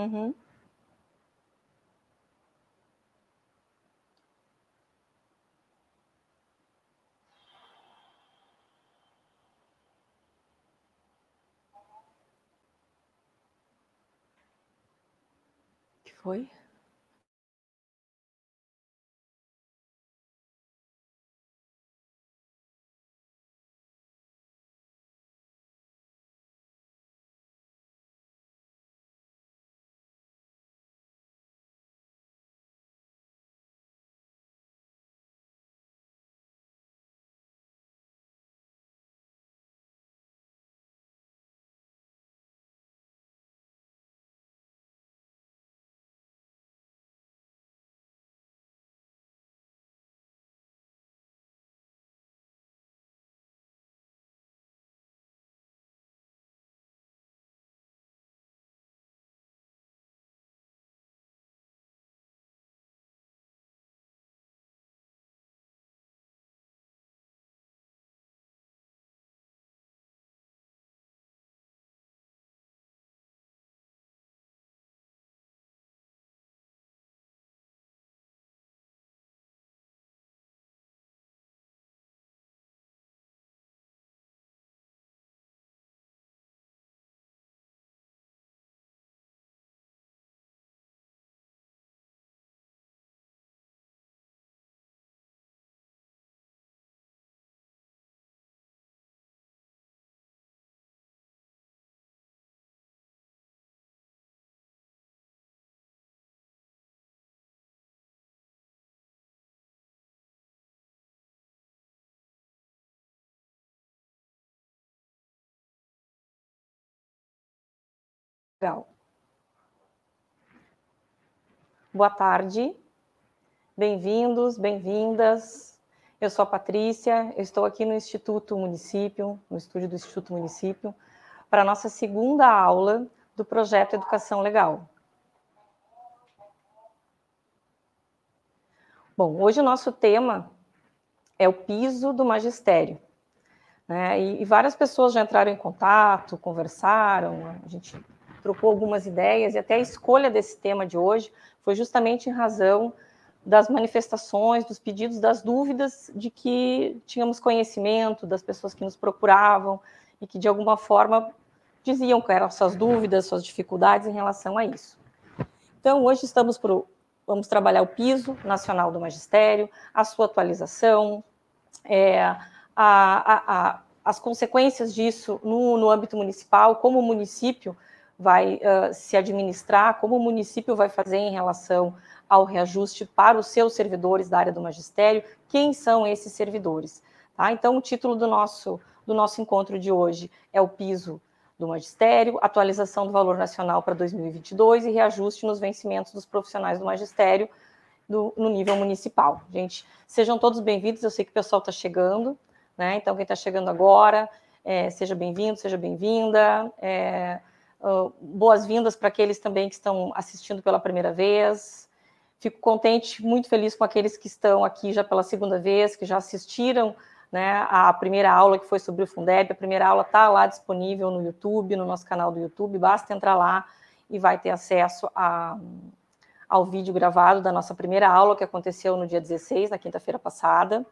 Uhum. que foi? Legal. Boa tarde, bem-vindos, bem-vindas. Eu sou a Patrícia, eu estou aqui no Instituto Município, no estúdio do Instituto Município, para a nossa segunda aula do projeto Educação Legal. Bom, hoje o nosso tema é o piso do magistério. Né? E, e várias pessoas já entraram em contato, conversaram, a gente trocou algumas ideias, e até a escolha desse tema de hoje foi justamente em razão das manifestações, dos pedidos, das dúvidas de que tínhamos conhecimento, das pessoas que nos procuravam e que, de alguma forma, diziam que eram suas dúvidas, suas dificuldades em relação a isso. Então, hoje estamos pro, vamos trabalhar o piso nacional do magistério, a sua atualização, é, a, a, a, as consequências disso no, no âmbito municipal, como o município vai uh, se administrar, como o município vai fazer em relação ao reajuste para os seus servidores da área do magistério, quem são esses servidores. Tá? Então, o título do nosso, do nosso encontro de hoje é o piso do magistério, atualização do valor nacional para 2022 e reajuste nos vencimentos dos profissionais do magistério do, no nível municipal. Gente, sejam todos bem-vindos, eu sei que o pessoal está chegando, né? Então, quem está chegando agora, é, seja bem-vindo, seja bem-vinda. É, Boas-vindas para aqueles também que estão assistindo pela primeira vez. Fico contente, muito feliz com aqueles que estão aqui já pela segunda vez, que já assistiram né, a primeira aula que foi sobre o Fundeb. A primeira aula está lá disponível no YouTube, no nosso canal do YouTube. Basta entrar lá e vai ter acesso a, ao vídeo gravado da nossa primeira aula, que aconteceu no dia 16, na quinta-feira passada.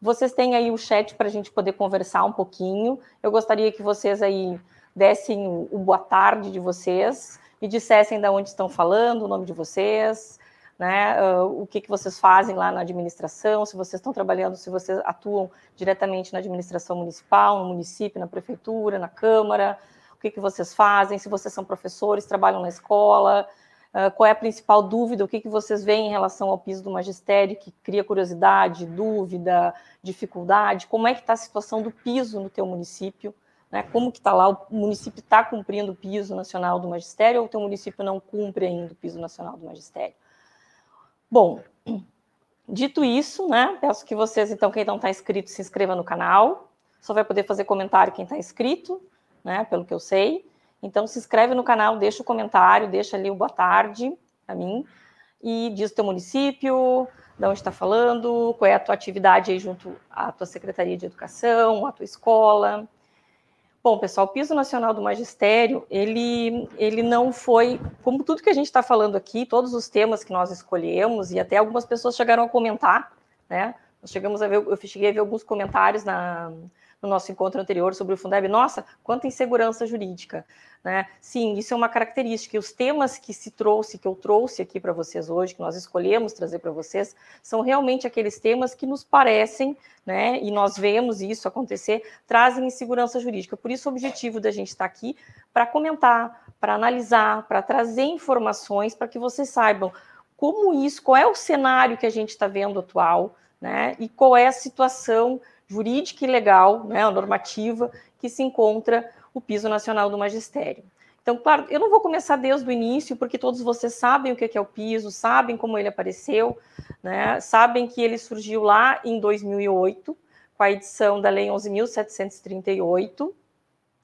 Vocês têm aí o chat para a gente poder conversar um pouquinho. Eu gostaria que vocês aí dessem o, boa tarde de vocês, e dissessem de onde estão falando, o nome de vocês, né, uh, o que, que vocês fazem lá na administração, se vocês estão trabalhando, se vocês atuam diretamente na administração municipal, no município, na prefeitura, na Câmara, o que, que vocês fazem, se vocês são professores, trabalham na escola, uh, qual é a principal dúvida, o que, que vocês veem em relação ao piso do magistério, que cria curiosidade, dúvida, dificuldade, como é que está a situação do piso no teu município, né, como que está lá, o município está cumprindo o piso nacional do magistério ou o teu município não cumpre ainda o piso nacional do magistério? Bom, dito isso, né, peço que vocês, então, quem não está inscrito, se inscreva no canal, só vai poder fazer comentário quem está inscrito, né, pelo que eu sei, então se inscreve no canal, deixa o comentário, deixa ali o boa tarde para mim, e diz o teu município, de onde está falando, qual é a tua atividade aí junto à tua Secretaria de Educação, à tua escola, Bom, pessoal, o piso nacional do magistério, ele, ele não foi, como tudo que a gente está falando aqui, todos os temas que nós escolhemos, e até algumas pessoas chegaram a comentar, né? Nós chegamos a ver, eu cheguei a ver alguns comentários na, no nosso encontro anterior sobre o Fundeb. Nossa, quanta insegurança jurídica. Né? Sim, isso é uma característica. E os temas que se trouxe, que eu trouxe aqui para vocês hoje, que nós escolhemos trazer para vocês, são realmente aqueles temas que nos parecem, né, e nós vemos isso acontecer, trazem insegurança jurídica. Por isso, o objetivo da gente estar tá aqui para comentar, para analisar, para trazer informações para que vocês saibam como isso, qual é o cenário que a gente está vendo atual, né, e qual é a situação jurídica e legal, né, a normativa que se encontra o piso nacional do magistério. Então, claro, eu não vou começar desde o início, porque todos vocês sabem o que é o piso, sabem como ele apareceu, né, sabem que ele surgiu lá em 2008, com a edição da Lei 11.738,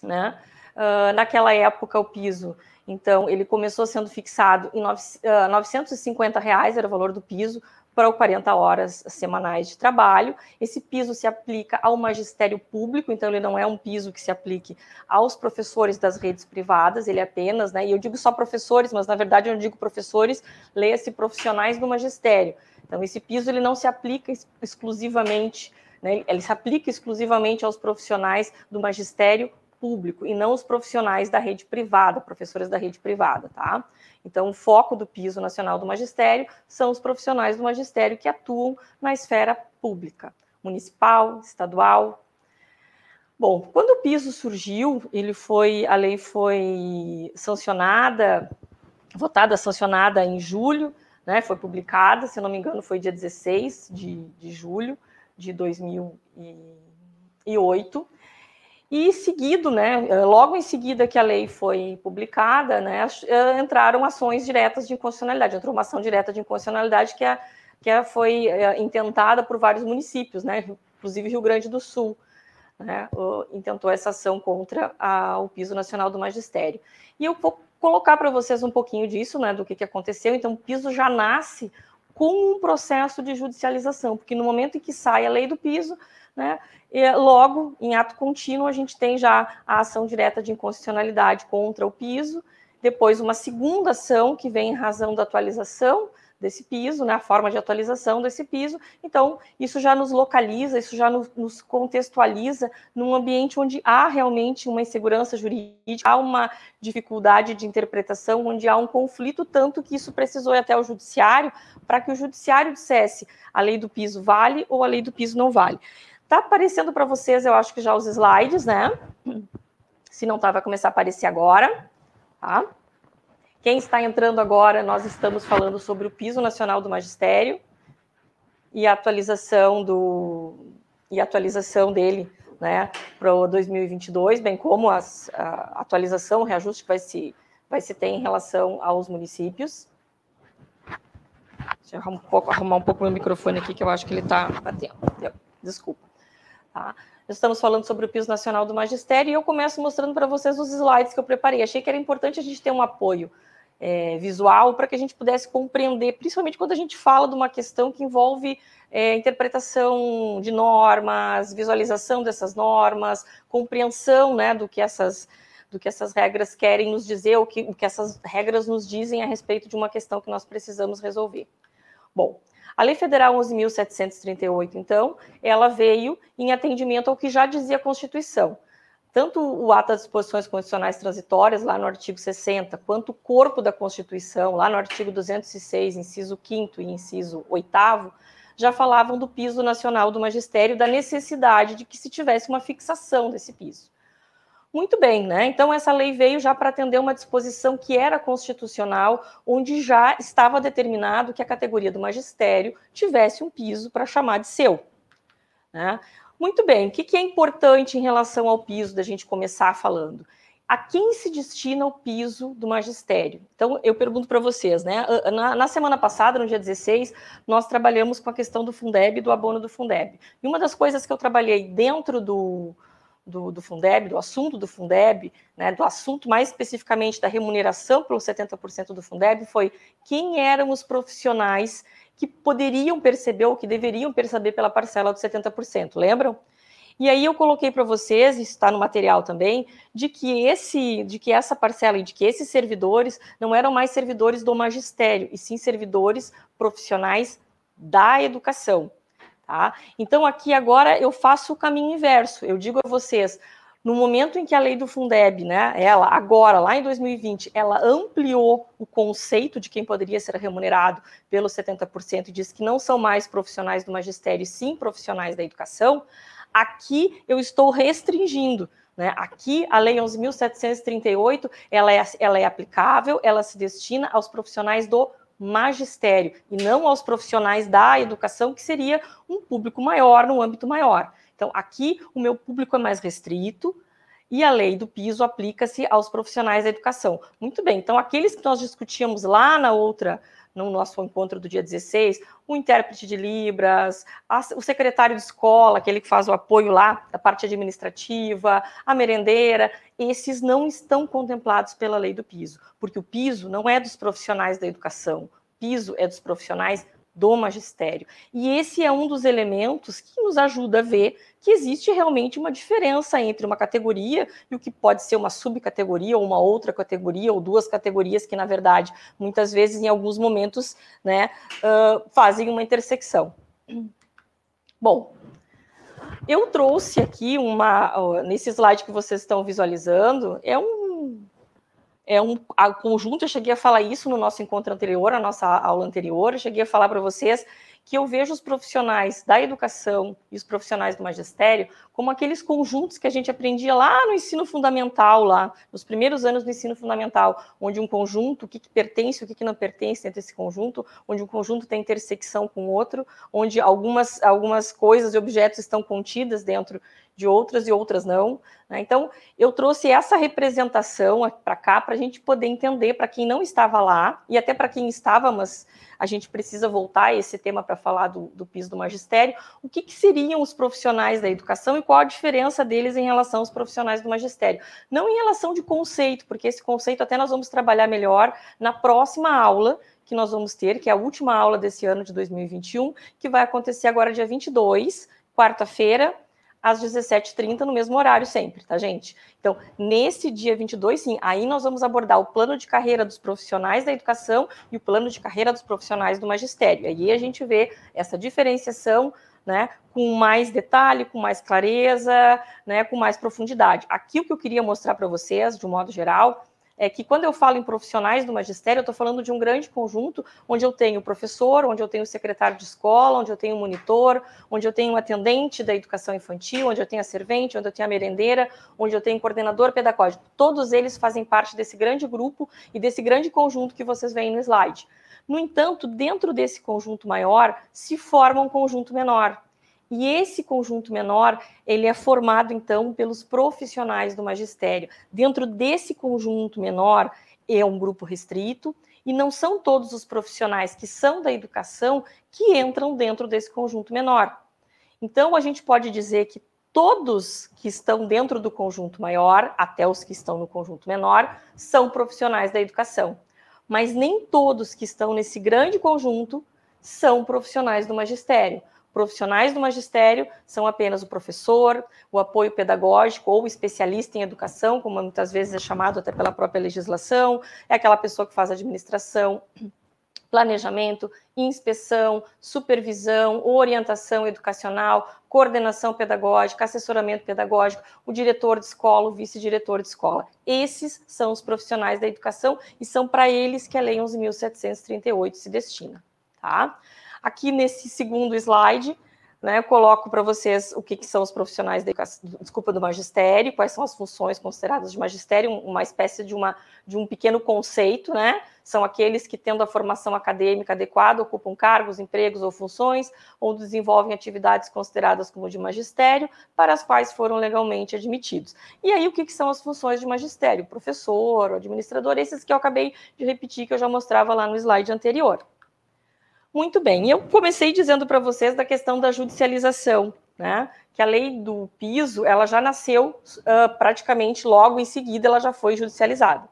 né, uh, naquela época o piso então, ele começou sendo fixado em 950 reais, era o valor do piso, para 40 horas semanais de trabalho. Esse piso se aplica ao magistério público, então ele não é um piso que se aplique aos professores das redes privadas, ele é apenas, né, e eu digo só professores, mas na verdade eu não digo professores, leia-se profissionais do magistério. Então esse piso ele não se aplica exclusivamente, né, ele se aplica exclusivamente aos profissionais do magistério público e não os profissionais da rede privada, professores da rede privada, tá? Então, o foco do piso nacional do magistério são os profissionais do magistério que atuam na esfera pública, municipal, estadual. Bom, quando o piso surgiu, ele foi, a lei foi sancionada, votada, sancionada em julho, né? Foi publicada, se não me engano, foi dia 16 de, de julho de 2008. E seguido, né, eh, logo em seguida que a lei foi publicada, né, eh, entraram ações diretas de inconstitucionalidade, entrou uma ação direta de inconstitucionalidade que, é, que é, foi é, intentada por vários municípios, né, inclusive Rio Grande do Sul, né, intentou essa ação contra a, o piso nacional do magistério. E eu vou colocar para vocês um pouquinho disso, né, do que, que aconteceu. Então, o piso já nasce com um processo de judicialização, porque no momento em que sai a lei do piso, né, e logo, em ato contínuo, a gente tem já a ação direta de inconstitucionalidade contra o piso, depois uma segunda ação que vem em razão da atualização desse piso, né, a forma de atualização desse piso. Então, isso já nos localiza, isso já nos, nos, contextualiza num ambiente onde há realmente uma insegurança jurídica, há uma dificuldade de interpretação, onde há um conflito, tanto que isso precisou ir até o judiciário para que o judiciário dissesse a lei do piso vale ou a lei do piso não vale. Tá aparecendo para vocês, eu acho que já os slides, né? Se não tá, vai começar a aparecer agora, tá? Quem está entrando agora, nós estamos falando sobre o piso nacional do magistério e a atualização do e atualização dele, né, para o 2022, bem como as, a atualização, o reajuste que vai se vai se ter em relação aos municípios. Deixa eu arrumar um pouco, arrumar um pouco meu microfone aqui, que eu acho que ele está batendo. Desculpa. Tá? Estamos falando sobre o piso nacional do magistério e eu começo mostrando para vocês os slides que eu preparei. Achei que era importante a gente ter um apoio é, visual para que a gente pudesse compreender, principalmente quando a gente fala de uma questão que envolve é, interpretação de normas, visualização dessas normas, compreensão né, do que essas do que essas regras querem nos dizer, o que, o que essas regras nos dizem a respeito de uma questão que nós precisamos resolver. Bom, a Lei Federal 11.738, então, ela veio em atendimento ao que já dizia a Constituição. Tanto o ato das disposições constitucionais transitórias, lá no artigo 60, quanto o corpo da Constituição, lá no artigo 206, inciso 5 e inciso 8, já falavam do piso nacional do magistério, da necessidade de que se tivesse uma fixação desse piso. Muito bem, né? Então, essa lei veio já para atender uma disposição que era constitucional, onde já estava determinado que a categoria do magistério tivesse um piso para chamar de seu. Né? Muito bem, o que, é importante em relação ao piso da gente começar falando? A quem se destina o piso do magistério? Então, eu pergunto para vocês, né? Na, na, semana passada, no dia 16, nós trabalhamos com a questão do Fundeb e do abono do Fundeb. E uma das coisas que eu trabalhei dentro do, do, do, Fundeb, do assunto do Fundeb, né, do assunto mais especificamente da remuneração pelos 70% do Fundeb, foi quem eram os profissionais que poderiam perceber ou que deveriam perceber pela parcela dos 70%, lembram? E aí eu coloquei para vocês, está no material também, de que esse, de que essa parcela e de que esses servidores não eram mais servidores do magistério, e sim servidores profissionais da educação. Tá? Então aqui agora eu faço o caminho inverso. Eu digo a vocês, no momento em que a lei do Fundeb, né, ela agora, lá em 2020, ela ampliou o conceito de quem poderia ser remunerado pelos 70% e disse que não são mais profissionais do magistério, sim profissionais da educação, Aqui eu estou restringindo. Né? Aqui, a Lei 11.738, ela é, ela é aplicável, ela se destina aos profissionais do magistério e não aos profissionais da educação, que seria um público maior, no âmbito maior. Então, aqui o meu público é mais restrito e a lei do piso aplica-se aos profissionais da educação. Muito bem, então aqueles que nós discutíamos lá na outra no nosso encontro do dia 16, o intérprete de Libras, a, o secretário de escola, aquele que faz o apoio lá da parte administrativa, a merendeira, esses não estão contemplados pela lei do piso, porque o piso não é dos profissionais da educação, o piso é dos profissionais do magistério. E esse é um dos elementos que nos ajuda a ver que existe realmente uma diferença entre uma categoria e o que pode ser uma subcategoria ou uma outra categoria ou duas categorias que, na verdade, muitas vezes, em alguns momentos, né, uh, fazem uma intersecção. Bom, eu trouxe aqui uma, nesse slide que vocês estão visualizando, é um é um a, conjunto, eu cheguei a falar isso no nosso encontro anterior, a nossa aula anterior, eu cheguei a falar para vocês que eu vejo os profissionais da educação e os profissionais do magistério como aqueles conjuntos que a gente aprendia lá no ensino fundamental, lá nos primeiros anos do ensino fundamental, onde um conjunto, o que, que pertence, o que, que não pertence dentro desse conjunto, onde um conjunto tem intersecção com outro, onde algumas, algumas coisas e objetos estão contidas dentro de outras e outras não. Né? Então, eu trouxe essa representação para cá para a gente poder entender, para quem não estava lá, e até para quem estava, mas a gente precisa voltar a esse tema para falar do, do piso do magistério, o que, que, seriam os profissionais da educação e qual a diferença deles em relação aos profissionais do magistério. Não em relação de conceito, porque esse conceito até nós vamos trabalhar melhor na próxima aula, que nós vamos ter, que é a última aula desse ano de 2021, que vai acontecer agora dia 22, quarta-feira, às 17h30, no mesmo horário sempre, tá, gente? Então, nesse dia 22, sim, aí nós vamos abordar o plano de carreira dos profissionais da educação e o plano de carreira dos profissionais do magistério. Aí a gente vê essa diferenciação né, com mais detalhe, com mais clareza, né, com mais profundidade. Aqui o que eu queria mostrar para vocês, de um modo geral, é que quando eu falo em profissionais do magistério, eu estou falando de um grande conjunto onde eu tenho professor, onde eu tenho secretário de escola, onde eu tenho monitor, onde eu tenho um atendente da educação infantil, onde eu tenho a servente, onde eu tenho a merendeira, onde eu tenho coordenador pedagógico. Todos eles fazem parte desse grande grupo e desse grande conjunto que vocês veem no slide. No entanto, dentro desse conjunto maior, se forma um conjunto menor, e esse conjunto menor, ele é formado então pelos profissionais do magistério. Dentro desse conjunto menor é um grupo restrito e não são todos os profissionais que são da educação que entram dentro desse conjunto menor. Então a gente pode dizer que todos que estão dentro do conjunto maior, até os que estão no conjunto menor, são profissionais da educação. Mas nem todos que estão nesse grande conjunto são profissionais do magistério. Profissionais do magistério são apenas o professor, o apoio pedagógico ou especialista em educação, como muitas vezes é chamado até pela própria legislação, é aquela pessoa que faz administração, planejamento, inspeção, supervisão, orientação educacional, coordenação pedagógica, assessoramento pedagógico, o diretor de escola, o vice-diretor de escola. Esses são os profissionais da educação e são para eles que a Lei 11.738 se destina. Tá? Aqui nesse segundo slide, né, eu coloco para vocês o que, que, são os profissionais desculpa, do magistério, quais são as funções consideradas de magistério, uma espécie de, uma, de um pequeno conceito, né? São aqueles que, tendo a formação acadêmica adequada, ocupam cargos, empregos ou funções, ou desenvolvem atividades consideradas como de magistério, para as quais foram legalmente admitidos. E aí, o que, que são as funções de magistério? Professor, administrador, esses que eu acabei de repetir, que eu já mostrava lá no slide anterior. Muito bem. Eu comecei dizendo para vocês da questão da judicialização, né? Que a lei do piso, ela já nasceu uh, praticamente logo em seguida, ela já foi judicializada.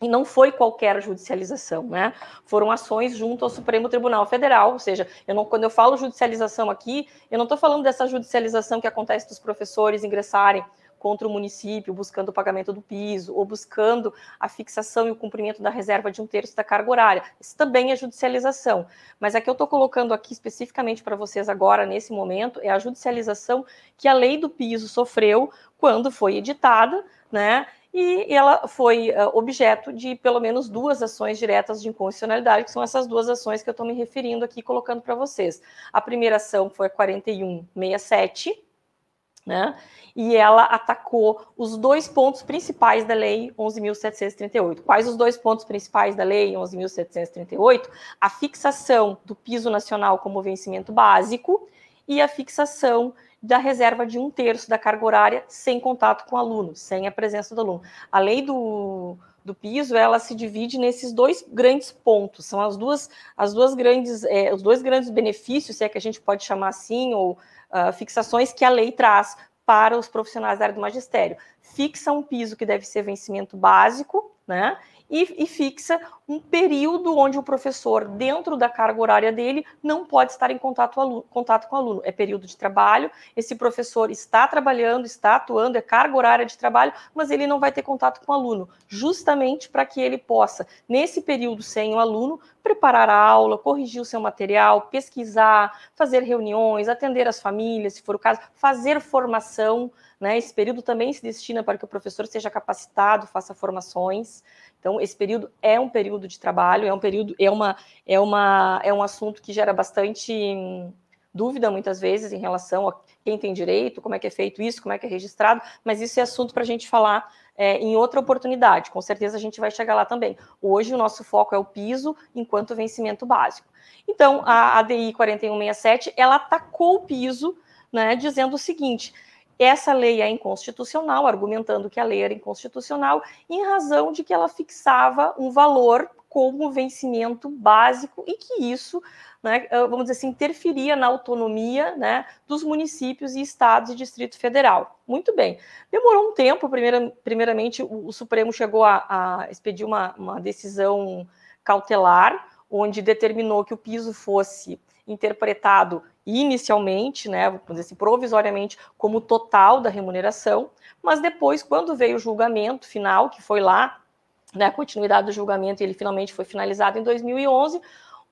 e não foi qualquer judicialização, né? Foram ações junto ao Supremo Tribunal Federal, ou seja, eu não, quando eu falo judicialização aqui, eu não estou falando dessa judicialização que acontece dos professores ingressarem contra o município, buscando o pagamento do piso, ou buscando a fixação e o cumprimento da reserva de um terço da carga horária. Isso também é judicialização. Mas a que eu estou colocando aqui especificamente para vocês agora, nesse momento, é a judicialização que a lei do piso sofreu quando foi editada, né? e ela foi uh, objeto de pelo menos duas ações diretas de inconstitucionalidade, que são essas duas ações que eu estou me referindo aqui, colocando para vocês. A primeira ação foi a 4167, né? E ela atacou os dois pontos principais da Lei 11.738. Quais os dois pontos principais da Lei 11.738? A fixação do piso nacional como vencimento básico e a fixação da reserva de um terço da carga horária sem contato com o aluno, sem a presença do aluno. A lei do, do piso, ela se divide nesses dois grandes pontos, são as duas, as duas grandes, é, os dois grandes benefícios, se é que a gente pode chamar assim, ou uh, fixações que a lei traz para os profissionais da área do magistério. Fixa um piso que deve ser vencimento básico, né? E, e, fixa um período onde o professor, dentro da carga horária dele, não pode estar em contato, aluno, contato com o aluno. É período de trabalho, esse professor está trabalhando, está atuando, é carga horária de trabalho, mas ele não vai ter contato com o aluno, justamente para que ele possa, nesse período sem o aluno, preparar a aula, corrigir o seu material, pesquisar, fazer reuniões, atender as famílias, se for o caso, fazer formação. Né? Esse período também se destina para que o professor seja capacitado, faça formações. Então, esse período é um período de trabalho, é um período, é uma, é uma, é um assunto que gera bastante dúvida muitas vezes em relação a quem tem direito, como é que é feito isso, como é que é registrado, mas isso é assunto para a gente falar é, em outra oportunidade. Com certeza a gente vai chegar lá também. Hoje o nosso foco é o piso enquanto vencimento básico. Então, a ADI 4167, ela atacou o piso, né, dizendo o seguinte: essa lei é inconstitucional, argumentando que a lei era inconstitucional, em razão de que ela fixava um valor como vencimento básico e que isso, né, ah, vamos dizer assim, interferia na autonomia né, dos municípios e estados e Distrito Federal. Muito bem. Demorou um tempo, primeira, primeiramente, o, o, Supremo chegou a, a expedir uma, uma decisão cautelar, onde determinou que o piso fosse interpretado inicialmente, né, vamos dizer assim, provisoriamente, como total da remuneração, mas depois, quando veio o julgamento final, que foi lá, né, a continuidade do julgamento, e ele finalmente foi finalizado em 2011,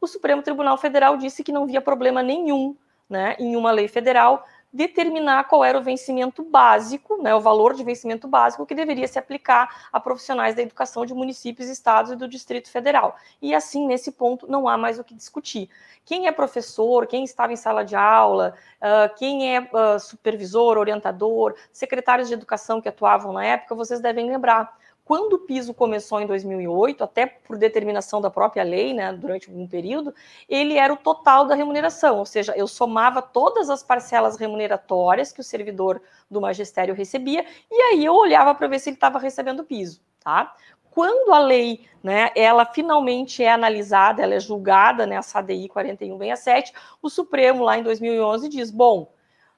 o Supremo Tribunal Federal disse que não via problema nenhum né, em uma lei federal determinar qual era o vencimento básico, né, o valor de vencimento básico que deveria se aplicar a profissionais da educação de municípios, estados e do Distrito Federal. E assim, nesse ponto, não há mais o que discutir. Quem é professor, quem estava em sala de aula, uh, quem é uh, supervisor, orientador, secretários de educação que atuavam na época, vocês devem lembrar quando o piso começou em 2008, até por determinação da própria lei, né, durante um período, ele era o total da remuneração, ou seja, eu somava todas as parcelas remuneratórias que o servidor do magistério recebia, e aí eu olhava para ver se ele estava recebendo piso, tá? Quando a lei, né, ela finalmente é analisada, ela é julgada né, ADI 4167, o Supremo lá em 2011 diz, bom,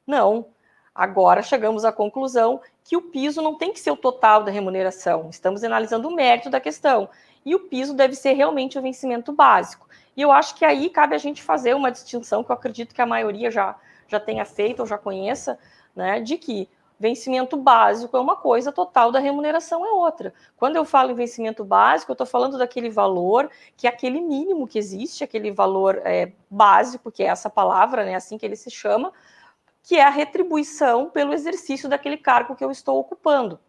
não, Agora chegamos à conclusão que o piso não tem que ser o total da remuneração. Estamos analisando o mérito da questão. E o piso deve ser realmente o vencimento básico. E eu acho que aí cabe a gente fazer uma distinção que eu acredito que a maioria já, já tenha feito ou já conheça, né, de que vencimento básico é uma coisa, total da remuneração é outra. Quando eu falo em vencimento básico, eu estou falando daquele valor que é aquele mínimo que existe, aquele valor é, básico, que é essa palavra, né, assim que ele se chama, que é a retribuição pelo exercício daquele cargo que eu estou ocupando.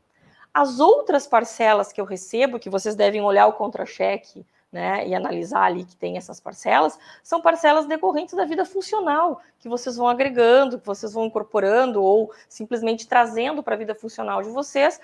As outras parcelas que eu recebo, que vocês devem olhar o contra-cheque né, e analisar ali que tem essas parcelas, são parcelas decorrentes da vida funcional, que vocês vão agregando, que vocês vão incorporando ou simplesmente trazendo para a vida funcional de vocês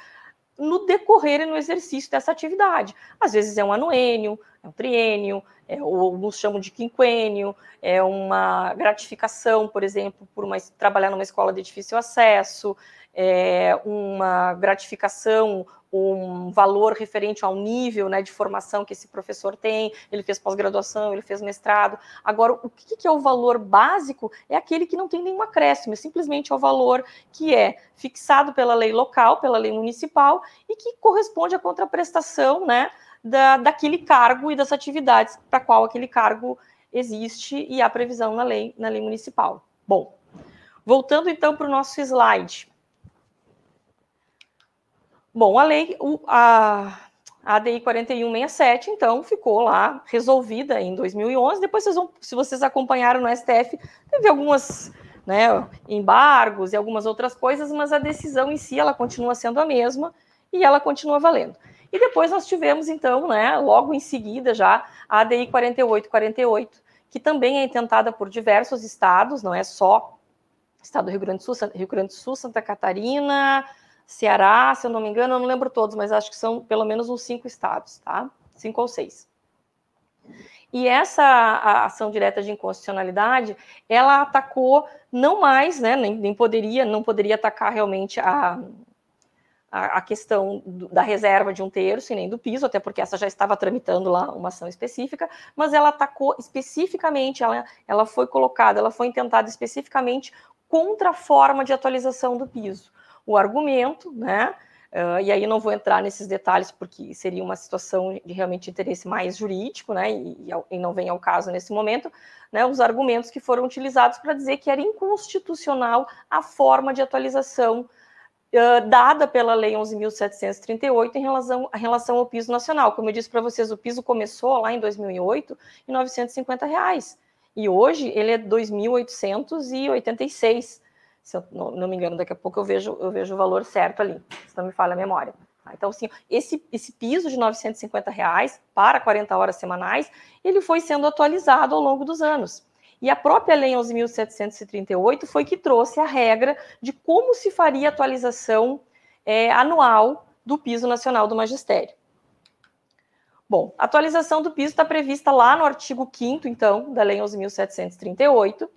no decorrer e no exercício dessa atividade. Às vezes é um anuênio, é um triênio, é, ou chamam de quinquênio, é uma gratificação, por exemplo, por uma, trabalhar numa escola de difícil acesso, é uma gratificação, um valor referente ao nível né, de formação que esse professor tem, ele fez pós-graduação, ele fez mestrado. Agora, o que, que é o valor básico? É aquele que não tem nenhum acréscimo, é simplesmente é o valor que é fixado pela lei local, pela lei municipal, e que corresponde à contraprestação né, da, daquele cargo e das atividades para qual aquele cargo existe e há previsão na lei, na lei municipal. Bom, voltando então para o nosso slide. Bom, a lei, a, a ADI 4167, então, ficou lá resolvida em 2011. Depois, vocês vão, se vocês acompanharam no STF, teve algumas né, embargos e algumas outras coisas, mas a decisão em si ela continua sendo a mesma e ela continua valendo. E depois nós tivemos, então, né, logo em seguida já, a ADI 4848, que também é intentada por diversos estados, não é só estado do Rio Grande do Sul, Rio Grande do Sul, Santa Catarina, Ceará, se eu não me engano, eu não lembro todos, mas acho que são pelo menos uns cinco estados, tá? Cinco ou seis. E essa ação direta de inconstitucionalidade, ela atacou não mais, né, nem, nem poderia, não poderia atacar realmente a, a, questão da reserva de um terço e nem do piso, até porque essa já estava tramitando lá uma ação específica, mas ela atacou especificamente, ela, ela foi colocada, ela foi intentada especificamente contra a forma de atualização do piso. O argumento, né, Uh, e aí não vou entrar nesses detalhes porque seria uma situação de realmente interesse mais jurídico, né? E, e não vem ao caso nesse momento, né? Os argumentos que foram utilizados para dizer que era inconstitucional a forma de atualização dada pela Lei 11.738 em relação, em relação ao piso nacional. Como eu disse para vocês, o piso começou lá em 2008 em 950 reais e hoje ele é 2.886 se eu não, não, me engano, daqui a pouco eu vejo, eu vejo o valor certo ali, se não me falha a memória. Tá? Então, assim, esse, esse piso de 950 reais para 40 horas semanais, ele foi sendo atualizado ao longo dos anos. E a própria Lei 11.738 foi que trouxe a regra de como se faria a atualização é, anual do piso nacional do magistério. Bom, a atualização do piso está prevista lá no artigo 5 então, da Lei 11.738,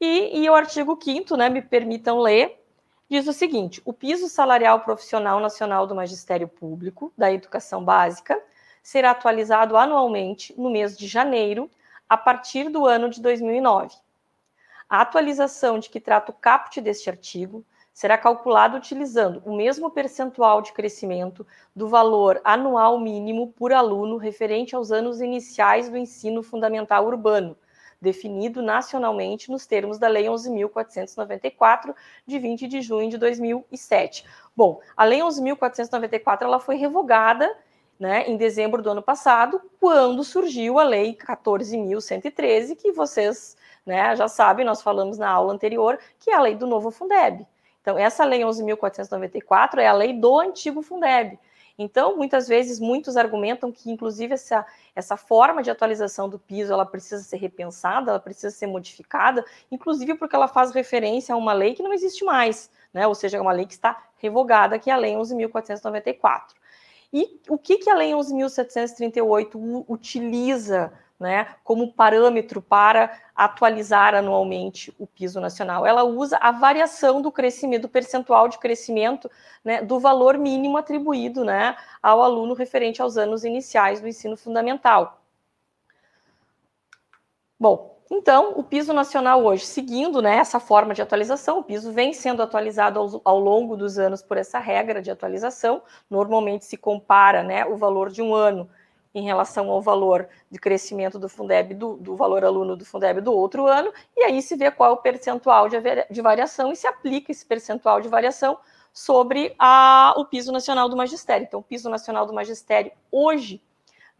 e, e o artigo 5 né, me permitam ler, diz o seguinte: o piso salarial profissional nacional do Magistério Público da Educação Básica será atualizado anualmente no mês de janeiro, a partir do ano de 2009. A atualização de que trata o caput deste artigo será calculada utilizando o mesmo percentual de crescimento do valor anual mínimo por aluno referente aos anos iniciais do ensino fundamental urbano, definido nacionalmente nos termos da Lei 11.494, de 20 de junho de 2007. Bom, a Lei 11.494 ela foi revogada né, em dezembro do ano passado, quando surgiu a Lei 14.113, que vocês né, já sabem, nós falamos na aula anterior, que é a lei do novo Fundeb. Então, essa Lei 11.494 é a lei do antigo Fundeb. Então, muitas vezes, muitos argumentam que, inclusive, essa, essa forma de atualização do piso ela precisa ser repensada, ela precisa ser modificada, inclusive porque ela faz referência a uma lei que não existe mais, né? ou seja, é uma lei que está revogada, que é a Lei 11.494. E o que, que a Lei 11.738 utiliza né, como parâmetro para atualizar anualmente o piso nacional. Ela usa a variação do crescimento, do percentual de crescimento né, do valor mínimo atribuído né, ao aluno referente aos anos iniciais do ensino fundamental. Bom, então, o piso nacional hoje, seguindo né, essa forma de atualização, o piso vem sendo atualizado ao, ao, longo dos anos por essa regra de atualização. Normalmente se compara né, o valor de um ano em relação ao valor de crescimento do Fundeb, do, do, valor aluno do Fundeb do outro ano, e aí se vê qual é o percentual de, de variação e se aplica esse percentual de variação sobre a, o piso nacional do magistério. Então, o piso nacional do magistério hoje,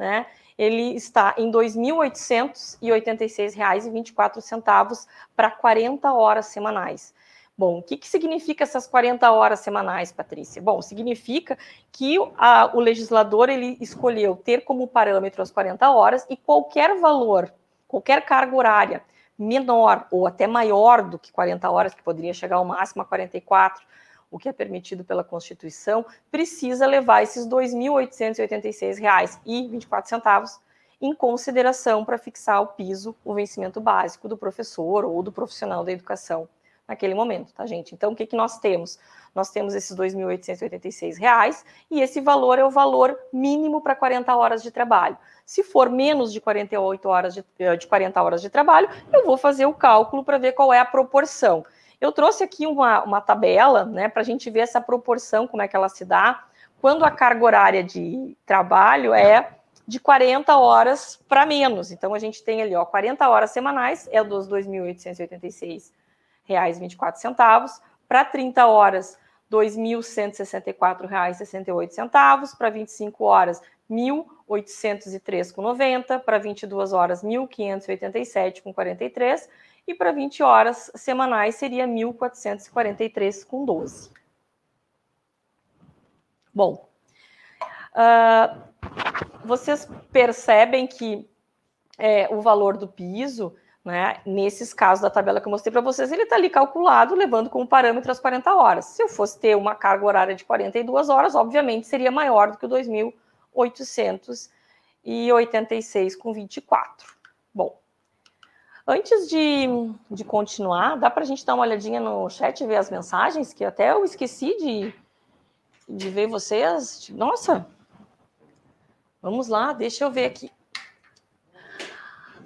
né, ele está em R$ 2.886,24 para 40 horas semanais. Bom, o que, que significa essas 40 horas semanais, Patrícia? Bom, significa que a, o legislador ele escolheu ter como parâmetro as 40 horas e qualquer valor, qualquer carga horária menor ou até maior do que 40 horas, que poderia chegar ao máximo a 44, o que é permitido pela Constituição, precisa levar esses R$ 2.886,24 em consideração para fixar o piso, o vencimento básico do professor ou do profissional da educação naquele momento, tá, gente? Então, o que, que nós temos? Nós temos esses R$ 2.886 e esse valor é o valor mínimo para 40 horas de trabalho. Se for menos de 48 horas de, eh, de 40 horas de trabalho, eu vou fazer o cálculo para ver qual é a proporção. Eu trouxe aqui uma, uma tabela, né, para a gente ver essa proporção, como é que ela se dá, quando a carga horária de trabalho é de 40 horas para menos. Então, a gente tem ali, ó, 40 horas semanais, é dos R$ 2.886,24, para 30 horas, R$ 2.164,68, para 25 horas, R$ 1.803,90, para 22 horas, R$ 1.587,43, e para 20 horas semanais seria R$ 1.443,12. Bom, uh, vocês percebem que é, o valor do piso, né, nesses casos da tabela que eu mostrei para vocês, ele está ali calculado, levando como parâmetro as 40 horas. Se eu fosse ter uma carga horária de 42 horas, obviamente seria maior do que o 2.886 com 24. Bom, antes de, de continuar, dá para a gente dar uma olhadinha no chat e ver as mensagens, que até eu esqueci de, de ver vocês. Nossa, vamos lá, deixa eu ver aqui.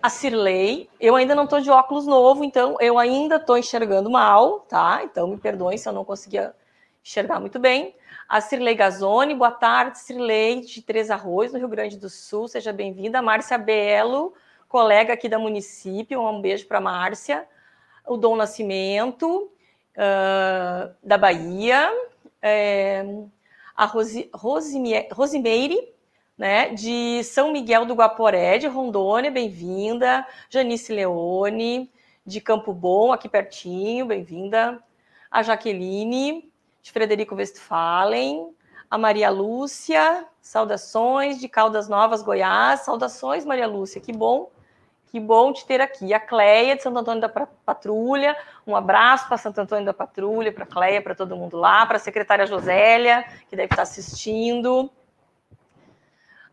A Cirlei, eu ainda não estou de óculos novo, então eu ainda estou enxergando mal, tá? Então me perdoem se eu não conseguia enxergar muito bem. A Cirlei Gazoni, boa tarde, Cirlei de Três Arroz, no Rio Grande do Sul, seja bem-vinda. Márcia Belo, colega aqui da município, um beijo para Márcia. O Dom Nascimento, uh, da Bahia. É, a Rosi, Rosimeire, né, de São Miguel do Guaporé, de Rondônia, bem-vinda. Janice Leone, de Campo Bom, aqui pertinho, bem-vinda. A Jaqueline, de Frederico Westphalen. A Maria Lúcia, saudações, de Caldas Novas, Goiás. Saudações, Maria Lúcia, que bom que bom te ter aqui. A Cleia, de Santo Antônio da Patrulha, um abraço para Santo Antônio da Patrulha, para a Cleia, para todo mundo lá, para a secretária Josélia, que deve estar assistindo.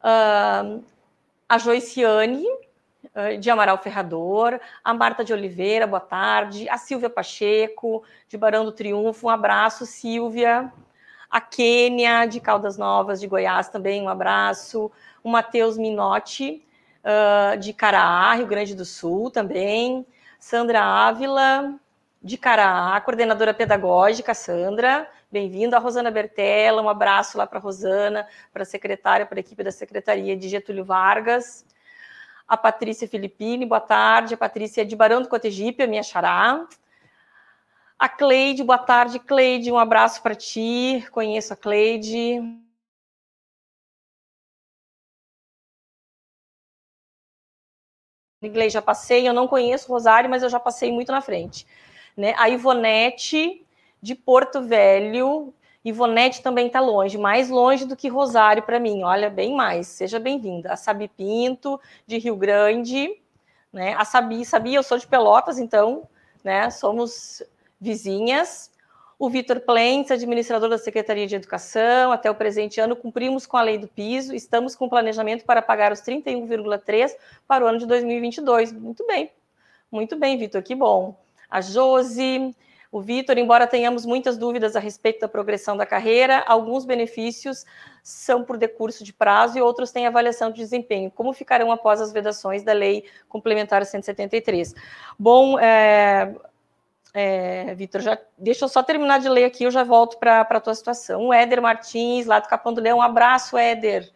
Uh, a Joiciane, uh, de Amaral Ferrador, a Marta de Oliveira, boa tarde, a Silvia Pacheco, de Barão do Triunfo, um abraço, Silvia. A Quênia, de Caldas Novas, de Goiás, também um abraço. O Matheus Minotti, uh, de Caraá, Rio Grande do Sul também. Sandra Ávila, de Caraá, coordenadora pedagógica, Sandra, bem-vinda. A Rosana Bertella, um abraço lá para a Rosana, para a secretária, para a equipe da Secretaria de Getúlio Vargas. A Patrícia Filippini, boa tarde. A Patrícia de Barão do Cotegipe, a minha xará. A Cleide, boa tarde, Cleide, um abraço para ti. Conheço a Cleide. Inglês já passei, eu não conheço Rosário, mas eu já passei muito na frente. Né? A Ivonete de Porto Velho, Ivonete também está longe, mais longe do que Rosário para mim, olha, bem mais. Seja bem-vinda. A Sabi Pinto, de Rio Grande, né? A Sabi, Sabi, eu sou de Pelotas, então, né? Somos vizinhas. O Vitor Plentes, administrador da Secretaria de Educação, até o presente ano cumprimos com a lei do piso, estamos com planejamento para pagar os 31,3 para o ano de 2022. Muito bem, muito bem, Vitor, que bom. A Josi, o Vitor, embora tenhamos muitas dúvidas a respeito da progressão da carreira, alguns benefícios são por decurso de prazo e outros têm avaliação de desempenho. Como ficarão após as vedações da Lei Complementar 173? Bom, é, é, Vitor, já deixa eu só terminar de ler aqui, eu já volto para a tua situação. O Éder Martins, lá do Capão do Leão, um abraço, Éder.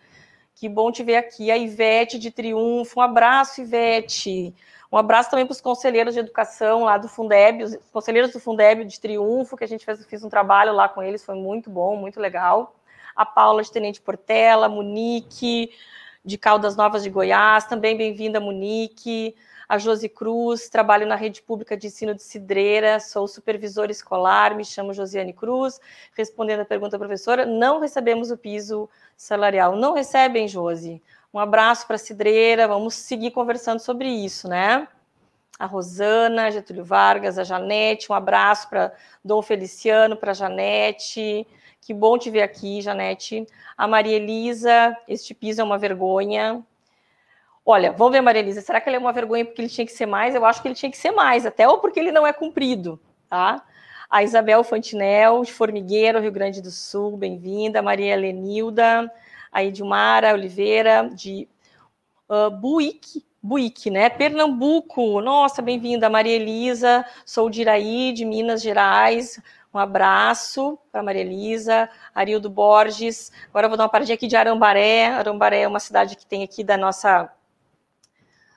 Que bom te ver aqui. A Ivete de Triunfo, um abraço, Ivete. Um abraço também para os conselheiros de educação lá do Fundeb, os conselheiros do Fundeb de Triunfo, que a gente fez, fez um trabalho lá com eles, foi muito bom, muito legal. A Paula de Tenente Portela, Munique, de Caldas Novas de Goiás, também bem-vinda, Munique a Josi Cruz, trabalho na rede pública de ensino de Cidreira, sou supervisora escolar, me chamo Josiane Cruz. Respondendo a pergunta professora, não recebemos o piso salarial. Não recebem, Josi? Um abraço para Cidreira, vamos seguir conversando sobre isso, né? A Rosana, Getúlio Vargas, a Janete, um abraço para Dom Feliciano, para Janete. Que bom te ver aqui, Janete. A Maria Elisa, este piso é uma vergonha. Olha, vamos ver, Maria Elisa, será que ele é uma vergonha porque ele tinha que ser mais? Eu acho que ele tinha que ser mais, até ou porque ele não é cumprido, tá? A Isabel Fantinel, de Formigueiro, Rio Grande do Sul, bem-vinda. Maria Lenilda, a Edilmara Oliveira, de uh, Buíque, Buíque, né? Pernambuco, nossa, bem-vinda. Maria Elisa, sou de Iraí, de Minas Gerais. Um abraço para Maria Elisa, Arildo Borges. Agora eu vou dar uma paradinha aqui de Arambaré. Arambaré é uma cidade que tem aqui da nossa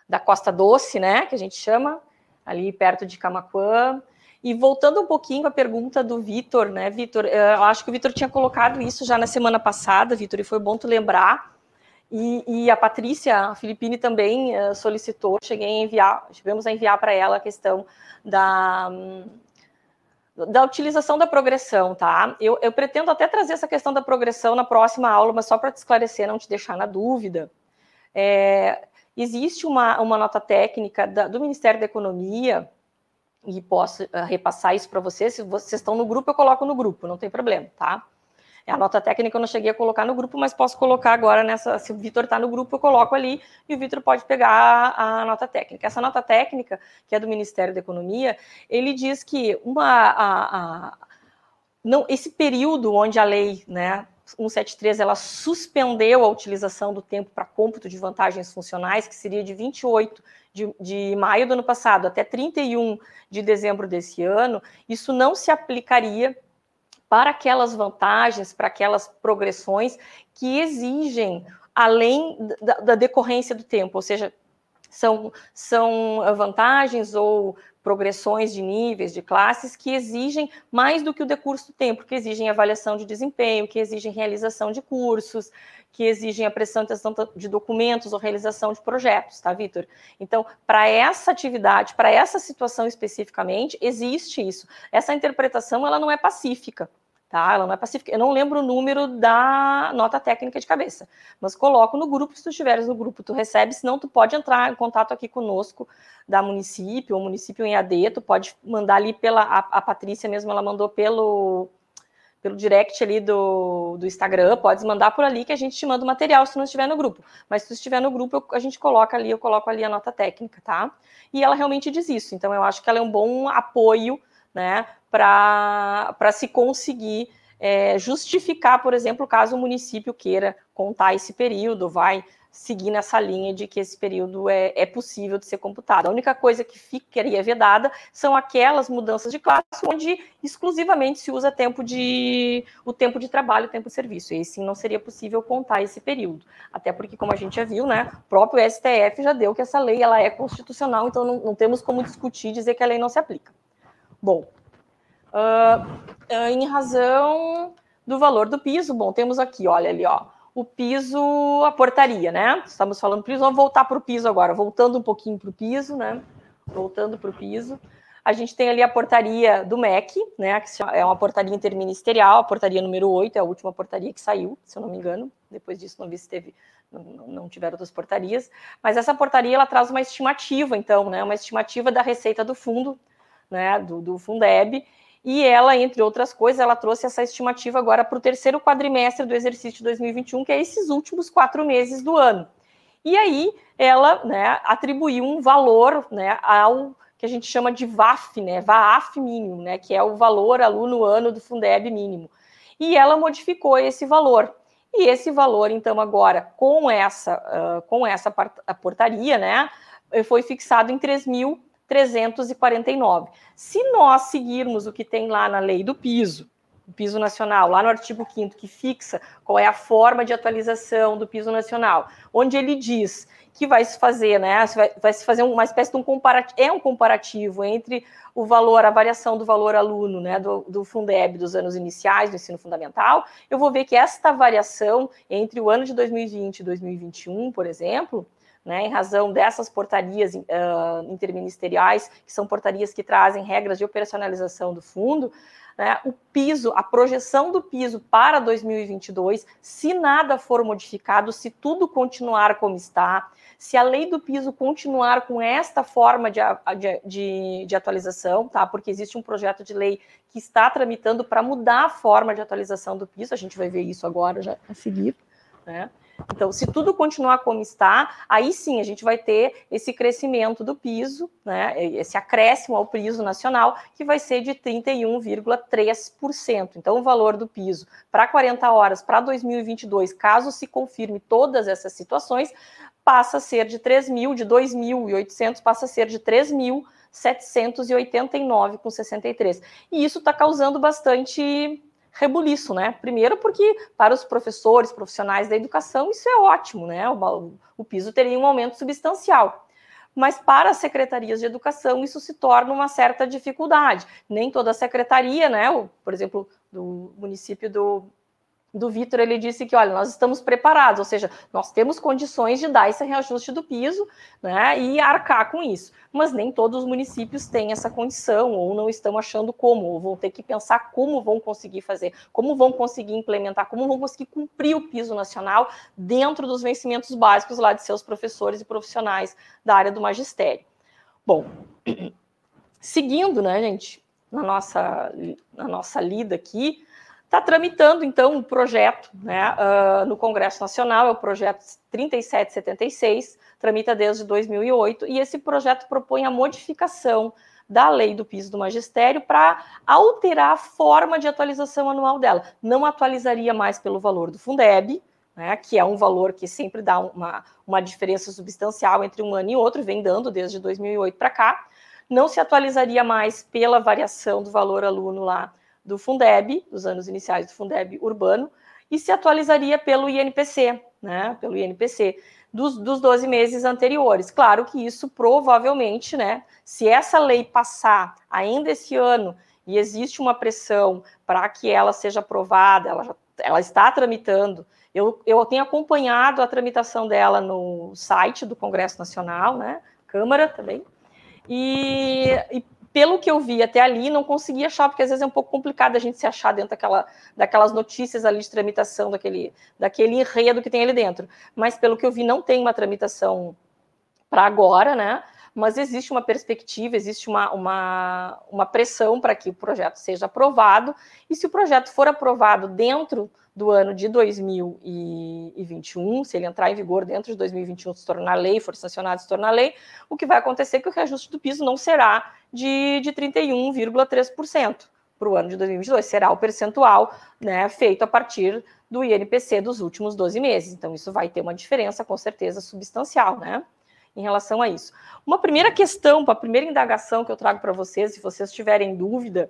da Costa Doce, né, que a gente chama, ali perto de Camaquã. E voltando um pouquinho à pergunta do Vitor, né, Vitor, eh, eu acho que o Vitor tinha colocado isso já na semana passada, Vitor, e foi bom tu lembrar. E, e a Patrícia a Filipine também uh, solicitou, cheguei a enviar, chegamos a enviar para ela a questão da, da utilização da progressão, tá? Eu, eu, pretendo até trazer essa questão da progressão na próxima aula, mas só para te esclarecer, não te deixar na dúvida. É, existe uma, uma nota técnica da, do Ministério da Economia, e posso uh, repassar isso para vocês. Se vocês estão no grupo, eu coloco no grupo, não tem problema, tá? A nota técnica eu não cheguei a colocar no grupo, mas posso colocar agora nessa. Se o Vitor está no grupo, eu coloco ali e o Vitor pode pegar a, a, nota técnica. Essa nota técnica, que é do Ministério da Economia, ele diz que uma, a, a, não, esse período onde a lei, né, 173, ela suspendeu a utilização do tempo para cômputo de vantagens funcionais, que seria de 28 de, de maio do ano passado até 31 de dezembro desse ano, isso não se aplicaria para aquelas vantagens, para aquelas progressões que exigem além da, da decorrência do tempo, ou seja, são, são vantagens ou progressões de níveis, de classes, que exigem mais do que o decurso do tempo, que exigem avaliação de desempenho, que exigem realização de cursos, que exigem apresentação de documentos ou realização de projetos, tá, Vitor? Então, para essa atividade, para essa situação especificamente, existe isso. Essa interpretação, ela não é pacífica, tá? Ela não é pacífica. Eu não lembro o número da nota técnica de cabeça, mas coloco no grupo, se tu estiveres no grupo, tu recebe, senão tu pode entrar em contato aqui conosco da município, ou município em AD, tu pode mandar ali pela, a, a Patrícia mesmo, ela mandou pelo pelo direct ali do, do Instagram, pode mandar por ali que a gente te manda o material se não estiver no grupo. Mas se tu estiver no grupo, eu, a gente coloca ali, eu coloco ali a nota técnica, tá? E ela realmente diz isso. Então eu acho que ela é um bom apoio, né, para se conseguir é, justificar, por exemplo, caso o município queira contar esse período, vai seguir nessa linha de que esse período é, é possível de ser computado. A única coisa que ficaria vedada são aquelas mudanças de classe onde exclusivamente se usa tempo de o tempo de trabalho, o tempo de serviço. E sim não seria possível contar esse período. Até porque, como a gente já viu, né, o próprio STF já deu que essa lei ela é constitucional, então não, não temos como discutir dizer que a lei não se aplica. Bom, uh, em razão do valor do piso, bom, temos aqui, olha ali, ó o piso, a portaria, né? Estamos falando piso, vamos voltar para o piso agora, voltando um pouquinho para o piso, né? Voltando para o piso. A gente tem ali a portaria do MEC, né? Que é uma portaria interministerial, a portaria número 8, é a última portaria que saiu, se eu não me engano. Depois disso, não vi se teve, não, não tiveram outras portarias. Mas essa portaria ela traz uma estimativa, então, né? Uma estimativa da receita do fundo, né? Do, do Fundeb e ela, entre outras coisas, ela trouxe essa estimativa agora para o terceiro quadrimestre do exercício de 2021, que é esses últimos quatro meses do ano. E aí ela né, atribuiu um valor né, ao que a gente chama de VAF, né, VAF mínimo, né, que é o valor aluno ano do Fundeb mínimo. E ela modificou esse valor. E esse valor, então, agora, com essa, uh, com essa portaria, né, foi fixado em 3 mil 349. Se nós seguirmos o que tem lá na lei do piso, o piso nacional, lá no artigo 5 que fixa qual é a forma de atualização do piso nacional, onde ele diz que vai se fazer, né? Vai, se fazer uma espécie de um comparativo, é um comparativo entre o valor, a variação do valor aluno, né, do, do Fundeb dos anos iniciais do ensino fundamental, eu vou ver que esta variação entre o ano de 2020 e 2021, por exemplo, né, em razão dessas portarias uh, interministeriais, que são portarias que trazem regras de operacionalização do fundo, né, o piso, a projeção do piso para 2022, se nada for modificado, se tudo continuar como está, se a lei do piso continuar com esta forma de, de, de atualização, tá? Porque existe um projeto de lei que está tramitando para mudar a forma de atualização do piso, a gente vai ver isso agora já a seguir, né? Então, se tudo continuar como está, aí sim a gente vai ter esse crescimento do piso, né, esse acréscimo ao piso nacional, que vai ser de 31,3%. Então, o valor do piso para 40 horas para 2022, caso se confirme todas essas situações, passa a ser de 3 mil, de 2.800, passa a ser de 3 mil 789,63. E isso está causando bastante rebuliço, né? Primeiro porque para os professores, profissionais da educação, isso é ótimo, né? O, o piso teria um aumento substancial. Mas para as secretarias de educação isso se torna uma certa dificuldade. Nem toda secretaria, né? O, por exemplo, do município do do Vitor, ele disse que, olha, nós estamos preparados, ou seja, nós temos condições de dar esse reajuste do piso, né, e arcar com isso. Mas nem todos os municípios têm essa condição, ou não estão achando como, ou vão ter que pensar como vão conseguir fazer, como vão conseguir implementar, como vão conseguir cumprir o piso nacional dentro dos vencimentos básicos lá de seus professores e profissionais da área do magistério. Bom, seguindo, né, gente, na nossa, na nossa lida aqui, está tramitando, então, um projeto né, uh, no Congresso Nacional, é o projeto 3776, tramita desde 2008, e esse projeto propõe a modificação da lei do piso do magistério para alterar a forma de atualização anual dela. Não atualizaria mais pelo valor do Fundeb, né, que é um valor que sempre dá uma, uma diferença substancial entre um ano e outro, vem dando desde 2008 para cá. Não se atualizaria mais pela variação do valor aluno lá do Fundeb, dos anos iniciais do Fundeb urbano, e se atualizaria pelo INPC, né, pelo INPC, dos, dos 12 meses anteriores. Claro que isso provavelmente, né, se essa lei passar ainda esse ano e existe uma pressão para que ela seja aprovada, ela, ela está tramitando, eu, eu tenho acompanhado a tramitação dela no site do Congresso Nacional, né, Câmara também, e, e pelo que eu vi até ali, não consegui achar, porque às vezes é um pouco complicado a gente se achar dentro daquela, daquelas notícias ali de tramitação, daquele, daquele enredo que tem ali dentro. Mas pelo que eu vi, não tem uma tramitação para agora, né? Mas existe uma perspectiva, existe uma, uma, uma pressão para que o projeto seja aprovado, e se o projeto for aprovado dentro do ano de 2021, se ele entrar em vigor dentro de 2021, se tornar lei, for sancionado, se tornar lei, o que vai acontecer é que o reajuste do piso não será de, de 31,3% para o ano de 2022, será o percentual né, feito a partir do INPC dos últimos 12 meses. Então, isso vai ter uma diferença, com certeza, substancial, né? Em relação a isso. Uma primeira questão, a primeira indagação que eu trago para vocês, se vocês tiverem dúvida,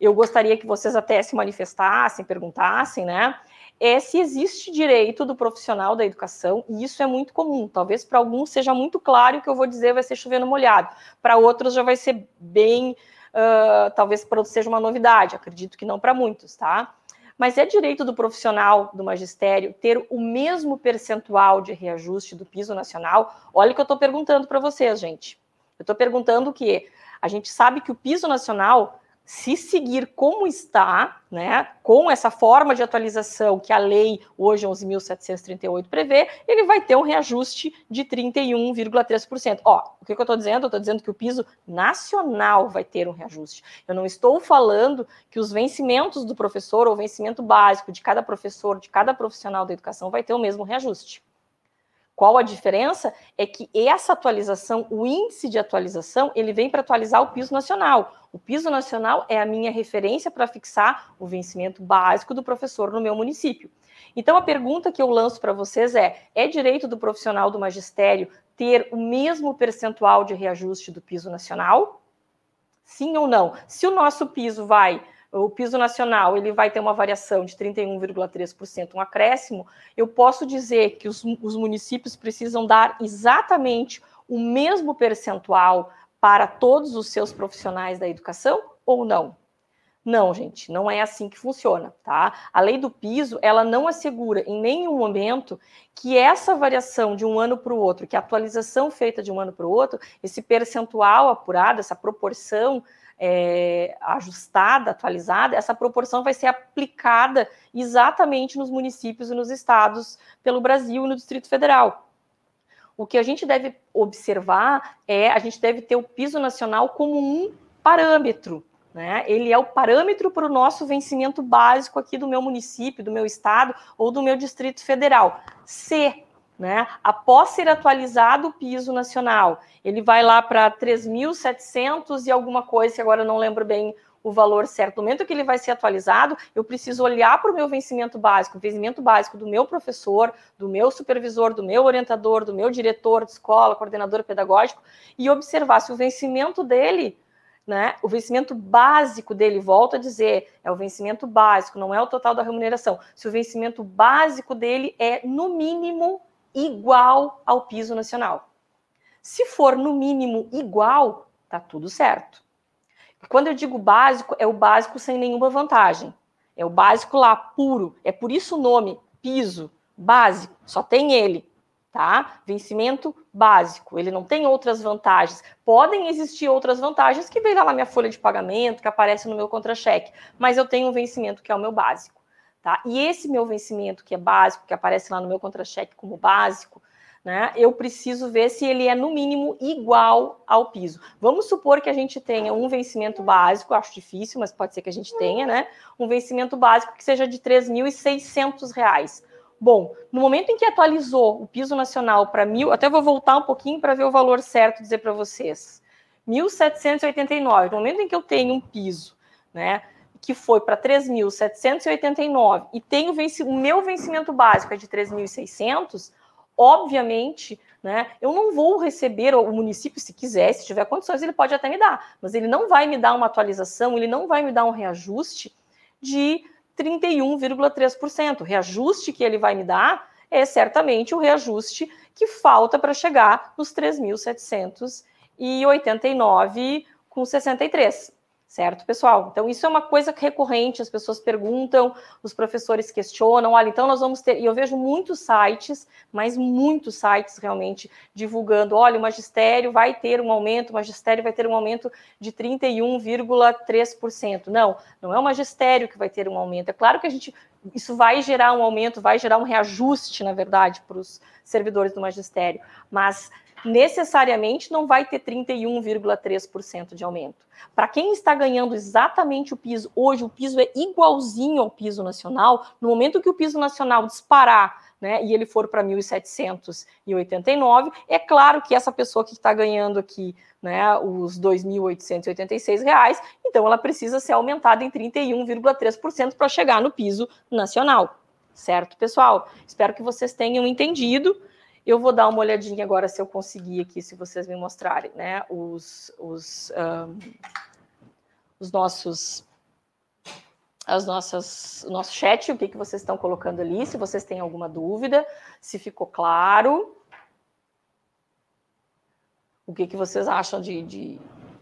eu gostaria que vocês até se manifestassem, perguntassem, né? É se existe direito do profissional da educação, e isso é muito comum. Talvez para alguns seja muito claro o que eu vou dizer vai ser chovendo molhado, para outros já vai ser bem, uh, talvez para outros seja uma novidade, acredito que não para muitos, tá? Mas é direito do profissional do magistério ter o mesmo percentual de reajuste do piso nacional? Olha o que eu estou perguntando para vocês, gente. Eu estou perguntando que a gente sabe que o piso nacional se seguir como está, né, com essa forma de atualização que a lei hoje 11.738 prevê, ele vai ter um reajuste de 31,3%. Ó, o que, que eu estou dizendo? Eu estou dizendo que o piso nacional vai ter um reajuste. Eu não estou falando que os vencimentos do professor ou vencimento básico de cada professor, de cada profissional da educação vai ter o mesmo reajuste. Qual a diferença? É que essa atualização, o índice de atualização, ele vem para atualizar o piso nacional. O piso nacional é a minha referência para fixar o vencimento básico do professor no meu município. Então, a pergunta que eu lanço para vocês é: é direito do profissional do magistério ter o mesmo percentual de reajuste do piso nacional? Sim ou não? Se o nosso piso vai o piso nacional ele vai ter uma variação de 31,3%, um acréscimo, eu posso dizer que os, os municípios precisam dar exatamente o mesmo percentual para todos os seus profissionais da educação ou não? Não, gente, não é assim que funciona, tá? A lei do piso, ela não assegura em nenhum momento que essa variação de um ano para o outro, que a atualização feita de um ano para o outro, esse percentual apurado, essa proporção é, ajustada, atualizada, essa proporção vai ser aplicada exatamente nos municípios e nos estados pelo Brasil e no Distrito Federal. O que a gente deve observar é a gente deve ter o piso nacional como um parâmetro. Né? Ele é o parâmetro para o nosso vencimento básico aqui do meu município, do meu estado ou do meu distrito federal. Se né? Após ser atualizado o piso nacional, ele vai lá para 3.700 e alguma coisa, que agora eu não lembro bem o valor certo. No momento que ele vai ser atualizado, eu preciso olhar para o meu vencimento básico, o vencimento básico do meu professor, do meu supervisor, do meu orientador, do meu diretor de escola, coordenador pedagógico, e observar se o vencimento dele né? O vencimento básico dele, volto a dizer, é o vencimento básico, não é o total da remuneração. Se o vencimento básico dele é, no mínimo, igual ao piso nacional. Se for, no mínimo, igual, tá tudo certo. Quando eu digo básico, é o básico sem nenhuma vantagem. É o básico lá, puro. É por isso o nome, piso, básico, só tem ele tá? Vencimento básico, ele não tem outras vantagens. Podem existir outras vantagens que vem lá na minha folha de pagamento, que aparece no meu contra-cheque, mas eu tenho um vencimento que é o meu básico, tá? E esse meu vencimento que é básico, que aparece lá no meu contra-cheque como básico, né? Eu preciso ver se ele é no mínimo igual ao piso. Vamos supor que a gente tenha um vencimento básico, acho difícil, mas pode ser que a gente tenha, né? Um vencimento básico que seja de R$ 3.600. Bom, no momento em que atualizou o piso nacional para mil, até vou voltar um pouquinho para ver o valor certo dizer para vocês. 1.789, no momento em que eu tenho um piso, né, que foi para 3.789 e tenho venci, o meu vencimento básico é de 3.600, obviamente, né, eu não vou receber, o município, se quiser, se tiver condições, ele pode até me dar, mas ele não vai me dar uma atualização, ele não vai me dar um reajuste de 31,3%. O reajuste que ele vai me dar é certamente o reajuste que falta para chegar nos 3.789,63 certo, pessoal? Então, isso é uma coisa recorrente, as pessoas perguntam, os professores questionam, olha, então nós vamos ter, e eu vejo muitos sites, mas muitos sites realmente divulgando, olha, o magistério vai ter um aumento, o magistério vai ter um aumento de 31,3%. Não, não é o magistério que vai ter um aumento. É claro que a gente, isso vai gerar um aumento, vai gerar um reajuste, na verdade, para os servidores do magistério, mas necessariamente não vai ter 31,3% de aumento. Para quem está ganhando exatamente o piso, hoje o piso é igualzinho ao piso nacional, no momento que o piso nacional disparar né, e ele for para 1.789, é claro que essa pessoa que está ganhando aqui né, os R$ 2.886, então ela precisa ser aumentada em 31,3% para chegar no piso nacional. Certo, pessoal? Espero que vocês tenham entendido. Eu vou dar uma olhadinha agora se eu conseguir aqui, se vocês me mostrarem, né? Os, os, um, os nossos as nossas, o nosso chat, o que, que vocês estão colocando ali, se vocês têm alguma dúvida, se ficou claro. O que, que vocês acham de, de,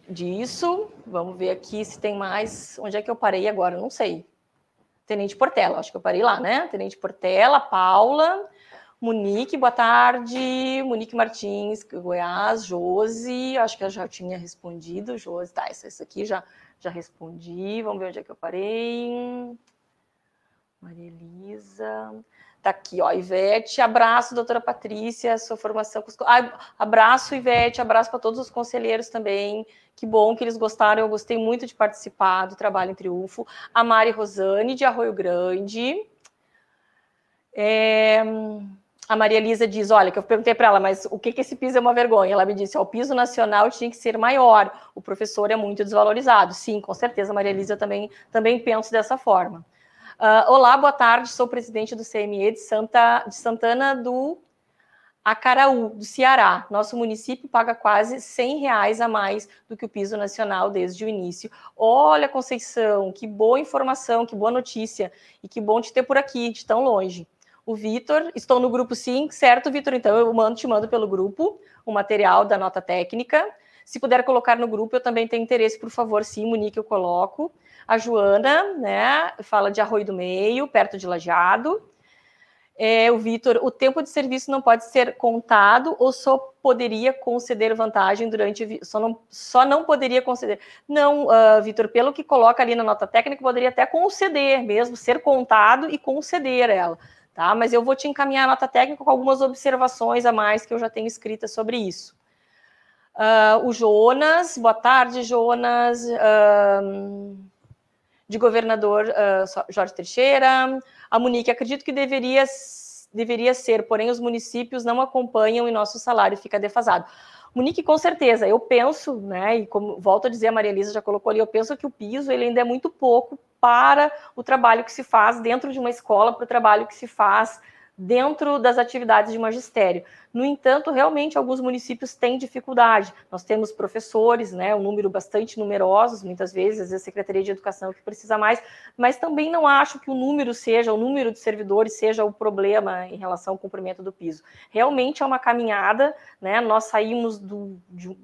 disso? Vamos ver aqui se tem mais. Onde é que eu parei agora? Não sei. Tenente Portela, acho que eu parei lá, né? Tenente Portela, Paula. Monique, boa tarde. Monique Martins, Goiás, Josi, acho que eu já tinha respondido. Josi, tá, essa, aqui já, já respondi. Vamos ver onde é que eu parei. Maria Elisa. Tá aqui, ó, Ivete, abraço, doutora Patrícia, sua formação. abraço, Ivete, abraço para todos os conselheiros também. Que bom que eles gostaram, eu gostei muito de participar do Trabalho em Triunfo. A Mari Rosane, de Arroio Grande. É a Maria Elisa diz: olha, que eu perguntei para ela, mas o que, que esse piso é uma vergonha? Ela me disse: o piso nacional tinha que ser maior, o professor é muito desvalorizado. Sim, com certeza, Maria Elisa também, também penso dessa forma. Uh, olá, boa tarde, sou presidente do CME de, Santa, de Santana do Acaraú, do Ceará. Nosso município paga quase 100 reais a mais do que o piso nacional desde o início. Olha, Conceição, que boa informação, que boa notícia, e que bom te ter por aqui, de tão longe o Vitor. Estou no grupo sim, certo, Vitor? Então eu mando, te mando pelo grupo o material da nota técnica. Se puder colocar no grupo, eu também tenho interesse, por favor, sim, Monique, eu coloco. A Joana, né, fala de Arroio do Meio, perto de Lajeado. É, o Vitor, o tempo de serviço não pode ser contado ou só poderia conceder vantagem durante. Só não, só não poderia conceder. Não, uh, Vitor, pelo que coloca ali na nota técnica, poderia até conceder mesmo, ser contado e conceder ela tá? Mas eu vou te encaminhar a nota técnica com algumas observações a mais que eu já tenho escritas sobre isso. Uh, o Jonas, boa tarde, Jonas, uh, de governador uh, Jorge Teixeira. A Monique, acredito que deveria deveria ser, porém os municípios não acompanham e nosso salário fica defasado. Monique, com certeza, eu penso, né, e como volto a dizer, a Maria Elisa já colocou ali, eu penso que o piso ele ainda é muito pouco para o trabalho que se faz dentro de uma escola, para o trabalho que se faz dentro das atividades de magistério. No entanto, realmente alguns municípios têm dificuldade. Nós temos professores, né, um número bastante numerosos, muitas vezes, às vezes a Secretaria de Educação que precisa mais, mas também não acho que o número seja, o número de servidores seja o problema em relação ao cumprimento do piso. Realmente é uma caminhada, né? Nós saímos do, de,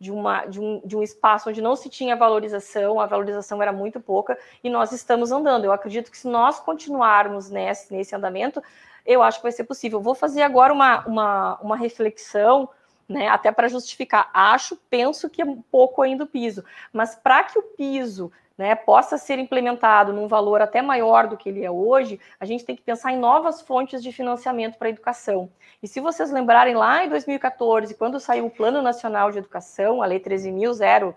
de, uma, de, um, de um espaço onde não se tinha valorização, a valorização era muito pouca, e nós estamos andando. Eu acredito que se nós continuarmos nesse, nesse andamento, eu acho que vai ser possível. Vou fazer agora uma, uma, uma reflexão, né, até para justificar. Acho, penso que é um pouco ainda o piso, mas para que o piso né, possa ser implementado num valor até maior do que ele é hoje, a gente tem que pensar em novas fontes de financiamento para a educação. E se vocês lembrarem lá em 2014, quando saiu o Plano Nacional de Educação, a Lei 13.000,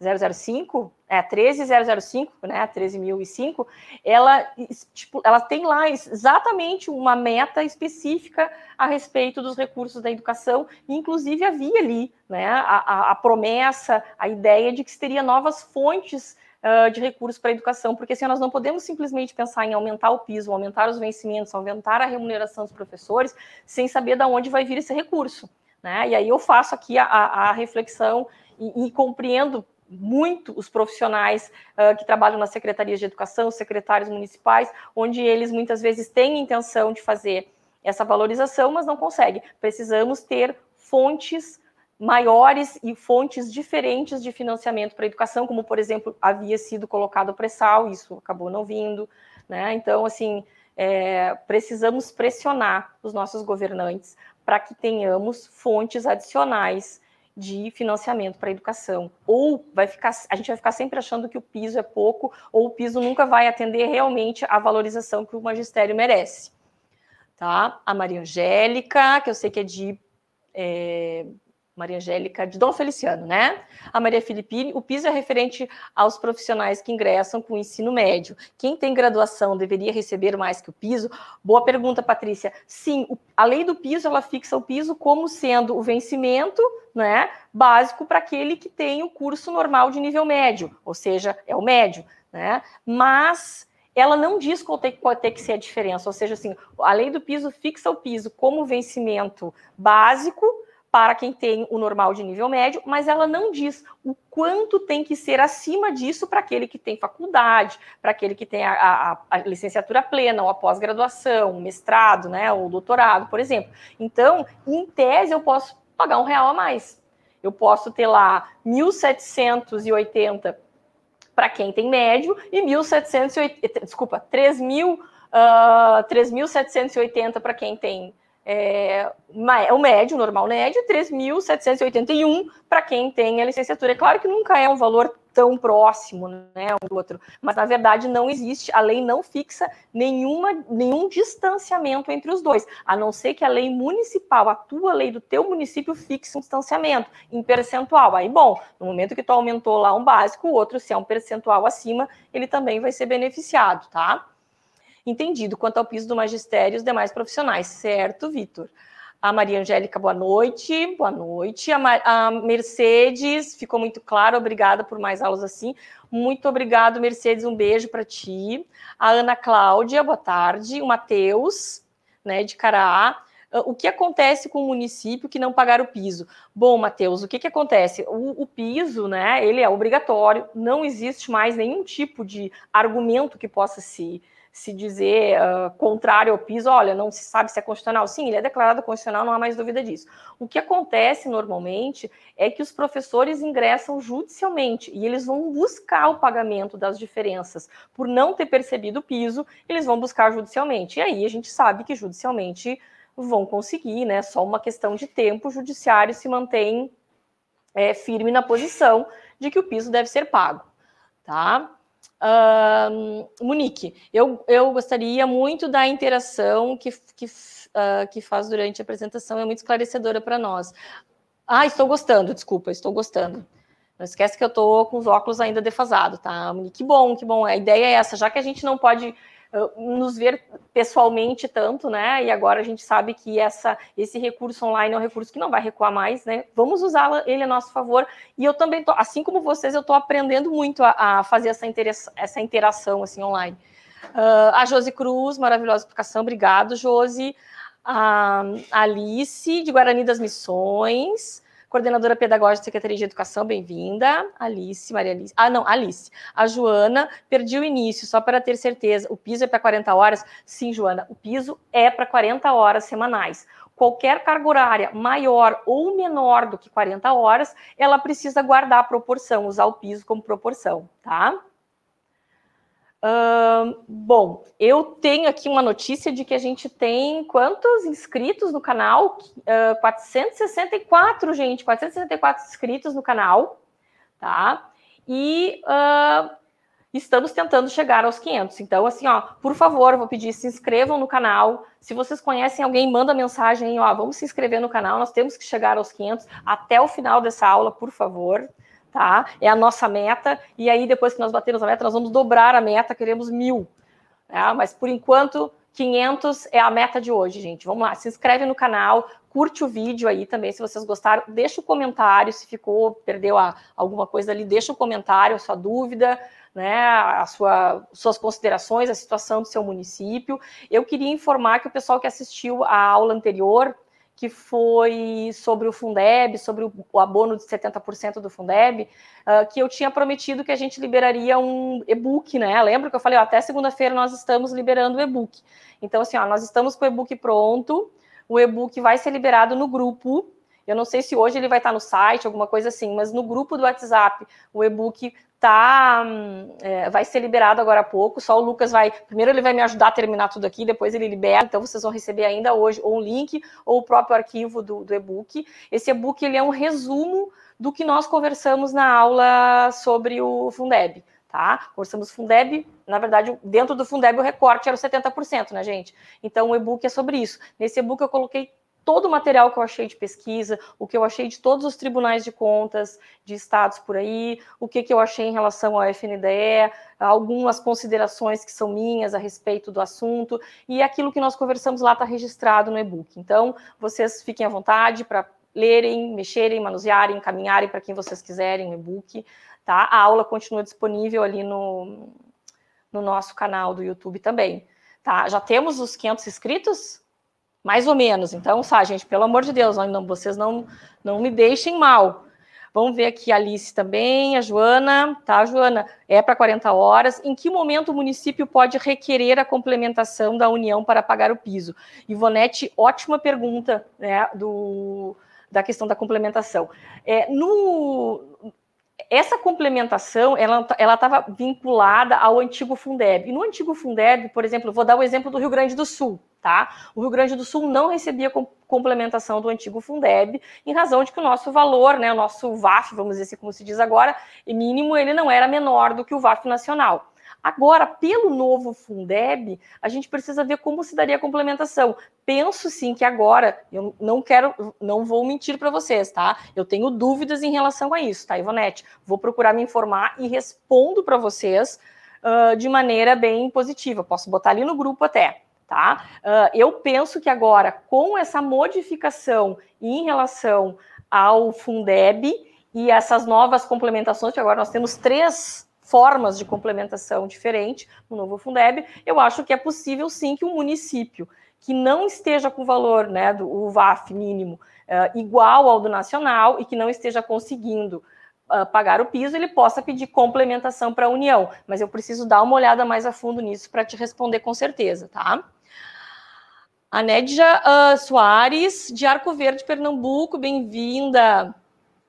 005, é 13005, né, 13005, ela tipo, ela tem lá exatamente uma meta específica a respeito dos recursos da educação, e inclusive havia ali, né, a, a, a promessa, a ideia de que se teria novas fontes uh, de recursos para a educação, porque assim, nós não podemos simplesmente pensar em aumentar o piso, aumentar os vencimentos, aumentar a remuneração dos professores, sem saber de onde vai vir esse recurso, né, e aí eu faço aqui a, a reflexão e, e compreendo muito os profissionais uh, que trabalham nas secretarias de educação, os secretários municipais, onde eles muitas vezes têm intenção de fazer essa valorização, mas não conseguem. Precisamos ter fontes maiores e fontes diferentes de financiamento para a educação, como, por exemplo, havia sido colocado o pré-sal, isso acabou não vindo, né? Então, assim, é, precisamos pressionar os nossos governantes para que tenhamos fontes adicionais de financiamento para a educação. Ou vai ficar, a gente vai ficar sempre achando que o piso é pouco, ou o piso nunca vai atender realmente a valorização que o magistério merece. Tá? A Maria Angélica, que eu sei que é de é, Maria Angélica de Dom Feliciano, né? A Maria Filipine, o piso é referente aos profissionais que ingressam com o ensino médio. Quem tem graduação deveria receber mais que o piso? Boa pergunta, Patrícia. Sim, a lei do piso, ela fixa o piso como sendo o vencimento, né, básico para aquele que tem o curso normal de nível médio, ou seja, é o médio, né? Mas ela não diz qual tem, qual tem que ser a diferença, ou seja, assim, a lei do piso fixa o piso como vencimento básico, para quem tem o normal de nível médio, mas ela não diz o quanto tem que ser acima disso para aquele que tem faculdade, para aquele que tem a, a, a licenciatura plena, ou a pós-graduação, mestrado, né, ou doutorado, por exemplo. Então, em tese, eu posso pagar um real a mais. Eu posso ter lá 1.780 para quem tem médio e 1.780, desculpa, 3.000, uh, 3.780 para quem tem é, o médio, o normal médio, 3.781 para quem tem a licenciatura. É claro que nunca é um valor tão próximo, né, um do outro, mas na verdade não existe, a lei não fixa nenhuma, nenhum distanciamento entre os dois, a não ser que a lei municipal, a tua lei do teu município fixe um distanciamento em percentual. Aí, bom, no momento que tu aumentou lá um básico, o outro, se é um percentual acima, ele também vai ser beneficiado, tá? Entendido quanto ao piso do magistério e os demais profissionais, certo, Vitor? A Maria Angélica, boa noite. Boa noite. A, a, Mercedes, ficou muito claro, obrigada por mais aulas assim. Muito obrigado, Mercedes, um beijo para ti. A Ana Cláudia, boa tarde. O Matheus, né, de Caraá. Ah, o que acontece com o município que não pagar o piso? Bom, Matheus, o que, que acontece? O, o, piso, né, ele é obrigatório, não existe mais nenhum tipo de argumento que possa se se dizer uh, contrário ao piso, olha, não se sabe se é constitucional. Sim, ele é declarado constitucional, não há mais dúvida disso. O que acontece normalmente é que os professores ingressam judicialmente e eles vão buscar o pagamento das diferenças. Por não ter percebido o piso, eles vão buscar judicialmente. E aí a gente sabe que judicialmente vão conseguir, né? Só uma questão de tempo, o judiciário se mantém é, firme na posição de que o piso deve ser pago. Tá? Uh, Monique, eu, eu gostaria muito da interação que, que, uh, que faz durante a apresentação, é muito esclarecedora para nós. Ah, estou gostando, desculpa, estou gostando. Não esquece que eu estou com os óculos ainda defasados, tá? Que bom, que bom. A ideia é essa, já que a gente não pode nos ver pessoalmente tanto, né? E agora a gente sabe que essa, esse recurso online é um recurso que não vai recuar mais, né? Vamos usá-lo ele a nosso favor. E eu também tô, assim como vocês, eu estou aprendendo muito a, a fazer essa, essa interação assim online. Uh, a Josi Cruz, maravilhosa explicação, obrigado, Josi. A Alice, de Guarani das Missões coordenadora pedagógica da Secretaria de Educação, bem-vinda. Alice, Maria Alice. Ah, não, Alice. A Joana, perdi o início, só para ter certeza. O piso é para 40 horas? Sim, Joana, o piso é para 40 horas semanais. Qualquer carga horária maior ou menor do que 40 horas, ela precisa guardar a proporção, usar o piso como proporção, tá? Bom, eu tenho aqui uma notícia de que a gente tem quantos inscritos no canal? Uh, 464, gente, 464 inscritos no canal, tá? E uh, estamos tentando chegar aos 500. Então, assim, ó, por favor, vou pedir, se inscrevam no canal. Se vocês conhecem alguém, manda mensagem, ó, vamos se inscrever no canal, nós temos que chegar aos 500 até o final dessa aula, por favor tá? É a nossa meta, e aí depois que nós batermos a meta, nós vamos dobrar a meta, queremos mil. Né? Mas por enquanto, 500 é a meta de hoje, gente. Vamos lá, se inscreve no canal, curte o vídeo aí também, se vocês gostaram, deixa o um comentário, se ficou, perdeu a, alguma coisa ali, deixa o um comentário, a sua dúvida, né, a sua, suas considerações, a situação do seu município. Eu queria informar que o pessoal que assistiu a aula anterior, que foi sobre o Fundeb, sobre o, abono de 70% do Fundeb, uh, que eu tinha prometido que a gente liberaria um e-book, né? Lembra que eu falei, ó, até segunda-feira nós estamos liberando o e-book. Então, assim, ó, nós estamos com o e-book pronto, o e-book vai ser liberado no grupo. Eu não sei se hoje ele vai estar no site, alguma coisa assim, mas no grupo do WhatsApp, o e-book tá, é, vai ser liberado agora há pouco. Só o Lucas vai. Primeiro ele vai me ajudar a terminar tudo aqui, depois ele libera. Então vocês vão receber ainda hoje ou um link ou o próprio arquivo do, do e-book. Esse e-book ele é um resumo do que nós conversamos na aula sobre o Fundeb. Tá? Conversamos Fundeb, na verdade, dentro do Fundeb o recorte era 70%, né, gente? Então o e-book é sobre isso. Nesse e-book eu coloquei todo o material que eu achei de pesquisa, o que eu achei de todos os tribunais de contas de estados por aí, o que, que eu achei em relação ao FNDE, algumas considerações que são minhas a respeito do assunto, e aquilo que nós conversamos lá está registrado no e-book. Então, vocês fiquem à vontade para lerem, mexerem, manusearem, encaminharem para quem vocês quiserem o e-book. Tá? A aula continua disponível ali no, no nosso canal do YouTube também. Tá? Já temos os 500 inscritos? Mais ou menos. Então, sabe, gente, pelo amor de Deus, não, vocês não, não me deixem mal. Vamos ver aqui a Alice também, a Joana, tá, Joana? É para 40 horas. Em que momento o município pode requerer a complementação da União para pagar o piso? Ivonete, ótima pergunta, né, do, da questão da complementação. É, no, essa complementação ela estava vinculada ao antigo Fundeb. E no antigo Fundeb, por exemplo, vou dar o exemplo do Rio Grande do Sul, tá? O Rio Grande do Sul não recebia complementação do antigo Fundeb, em razão de que o nosso valor, né, o nosso VAF, vamos dizer assim, como se diz agora, mínimo, ele não era menor do que o VAF nacional. Agora, pelo novo Fundeb, a gente precisa ver como se daria a complementação. Penso sim que agora, eu não quero, não vou mentir para vocês, tá? Eu tenho dúvidas em relação a isso, tá, Ivonete? Vou procurar me informar e respondo para vocês uh, de maneira bem positiva. Posso botar ali no grupo até, tá? Uh, eu penso que agora, com essa modificação em relação ao Fundeb e essas novas complementações, que agora nós temos três formas de complementação diferente no novo Fundeb, eu acho que é possível sim que um município que não esteja com o valor né, do VAF mínimo uh, igual ao do nacional e que não esteja conseguindo uh, pagar o piso, ele possa pedir complementação para a União. Mas eu preciso dar uma olhada mais a fundo nisso para te responder com certeza, tá? A Nédia uh, Soares, de Arco Verde, Pernambuco, bem-vinda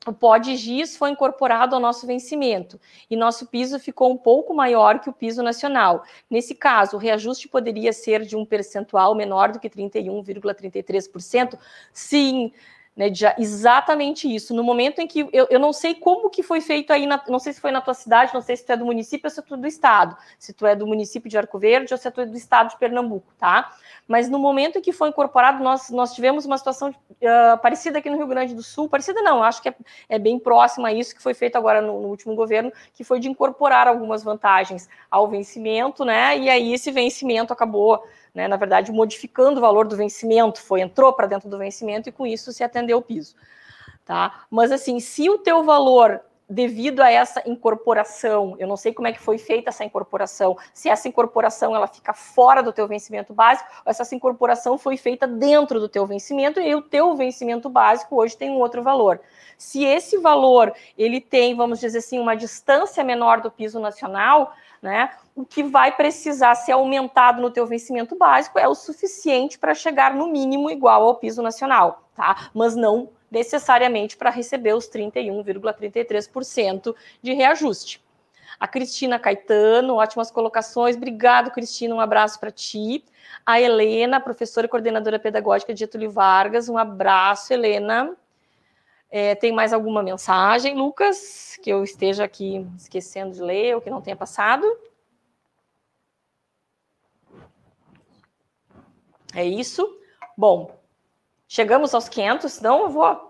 o pó de foi incorporado ao nosso vencimento e nosso piso ficou um pouco maior que o piso nacional. Nesse caso, o reajuste poderia ser de um percentual menor do que 31,33%? Sim, né, de exatamente isso. No momento em que eu, eu não sei como que foi feito aí, na, não sei se foi na tua cidade, não sei se tu é do município ou se tu é do estado, se tu é do município de Arco Verde ou se tu é do estado de Pernambuco, tá? Mas no momento em que foi incorporado, nós, nós tivemos uma situação uh, parecida aqui no Rio Grande do Sul, parecida não, acho que é, é bem próxima a isso que foi feito agora no, no, último governo, que foi de incorporar algumas vantagens ao vencimento, né? E aí esse vencimento acabou né, na verdade, modificando o valor do vencimento, foi entrou para dentro do vencimento e com isso se atendeu o piso. Tá? Mas assim, se o teu valor devido a essa incorporação, eu não sei como é que foi feita essa incorporação, se essa incorporação ela fica fora do teu vencimento básico, ou se essa incorporação foi feita dentro do teu vencimento e o teu vencimento básico hoje tem um outro valor. Se esse valor ele tem, vamos dizer assim, uma distância menor do piso nacional, né? O que vai precisar ser aumentado no teu vencimento básico é o suficiente para chegar no mínimo igual ao piso nacional, tá? Mas não necessariamente para receber os 31,33% de reajuste. A Cristina Caetano, ótimas colocações. Obrigado, Cristina. Um abraço para ti. A Helena, professora e coordenadora pedagógica de Getúlio Vargas. Um abraço, Helena. É, tem mais alguma mensagem, Lucas, que eu esteja aqui esquecendo de ler ou que não tenha passado? É isso. Bom, chegamos aos 500, não eu vou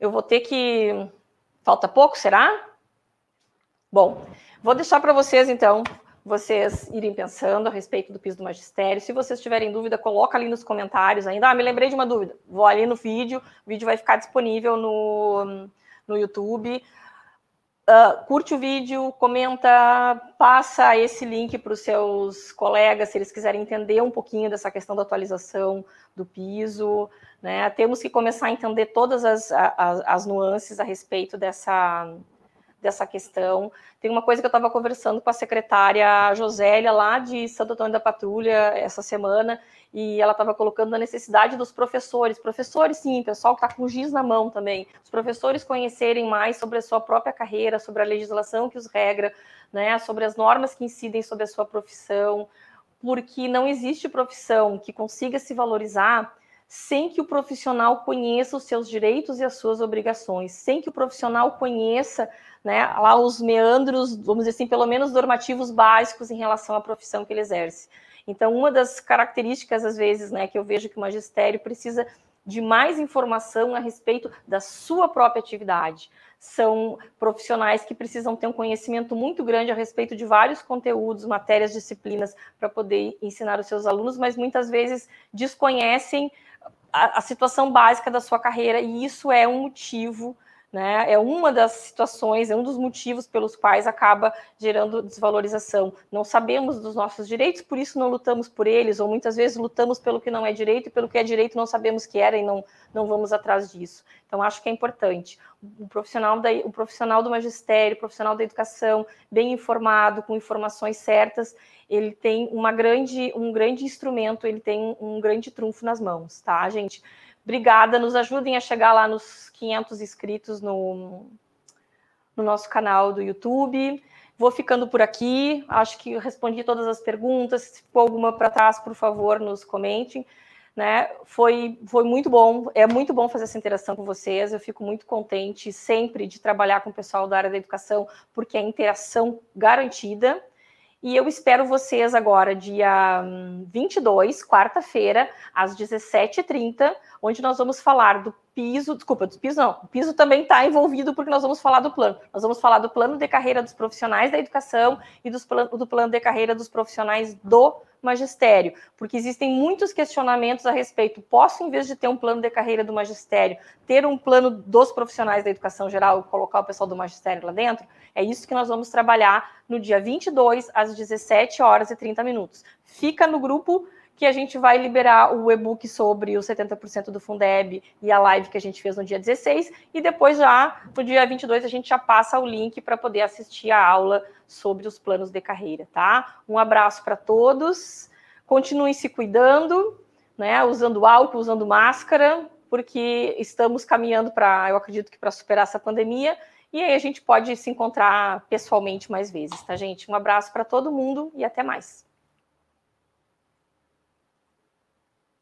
eu vou ter que falta pouco, será? Bom, vou deixar para vocês então vocês irem pensando a respeito do piso do magistério. Se vocês tiverem dúvida, coloca ali nos comentários ainda. Ah, me lembrei de uma dúvida. Vou ali no vídeo, o vídeo vai ficar disponível no, no YouTube. Uh, curte o vídeo, comenta, passa esse link para os seus colegas, se eles quiserem entender um pouquinho dessa questão da atualização do piso. Né? Temos que começar a entender todas as, as, as nuances a respeito dessa, dessa questão. Tem uma coisa que eu estava conversando com a secretária Josélia, lá de Santo Antônio da Patrulha, essa semana, e ela estava colocando a necessidade dos professores, professores sim, pessoal que está com giz na mão também, os professores conhecerem mais sobre a sua própria carreira, sobre a legislação que os regra, né, sobre as normas que incidem sobre a sua profissão, porque não existe profissão que consiga se valorizar sem que o profissional conheça os seus direitos e as suas obrigações, sem que o profissional conheça né, lá os meandros, vamos dizer assim, pelo menos normativos básicos em relação à profissão que ele exerce. Então, uma das características, às vezes, né, que eu vejo que o magistério precisa de mais informação a respeito da sua própria atividade. São profissionais que precisam ter um conhecimento muito grande a respeito de vários conteúdos, matérias, disciplinas, para poder ensinar os seus alunos, mas muitas vezes desconhecem a, a situação básica da sua carreira, e isso é um motivo né? É uma das situações, é um dos motivos pelos quais acaba gerando desvalorização. Não sabemos dos nossos direitos, por isso não lutamos por eles, ou muitas vezes lutamos pelo que não é direito e pelo que é direito não sabemos que era e não, não vamos atrás disso. Então, acho que é importante. O profissional, da, o profissional do magistério, o profissional da educação, bem informado, com informações certas, ele tem uma grande, um grande instrumento, ele tem um grande trunfo nas mãos, tá, gente? Obrigada, nos ajudem a chegar lá nos 500 inscritos no, no nosso canal do YouTube. Vou ficando por aqui. Acho que respondi todas as perguntas. Se ficou alguma para trás, por favor, nos comentem. Né? Foi, foi muito bom. É muito bom fazer essa interação com vocês. Eu fico muito contente sempre de trabalhar com o pessoal da área da educação, porque é interação garantida. E eu espero vocês agora, dia 22, hum, quarta-feira, às 17h30, onde nós vamos falar do piso, desculpa, do piso não, o piso também está envolvido porque nós vamos falar do plano. Nós vamos falar do plano de carreira dos profissionais da educação e dos plan do plano de carreira dos profissionais do magistério, porque existem muitos questionamentos a respeito. Posso, em vez de ter um plano de carreira do magistério, ter um plano dos profissionais da educação geral e colocar o pessoal do magistério lá dentro? É isso que nós vamos trabalhar no dia 22, às 17 horas e 30 minutos. Fica no grupo que a gente vai liberar o e-book sobre os 70% do Fundeb e a live que a gente fez no dia 16, e depois já, no dia 22, a gente já passa o link para poder assistir a aula sobre os planos de carreira, tá? Um abraço para todos, continuem se cuidando, né, usando álcool, usando máscara, porque estamos caminhando para, eu acredito que para superar essa pandemia, e aí a gente pode se encontrar pessoalmente mais vezes, tá, gente? Um abraço para todo mundo e até mais.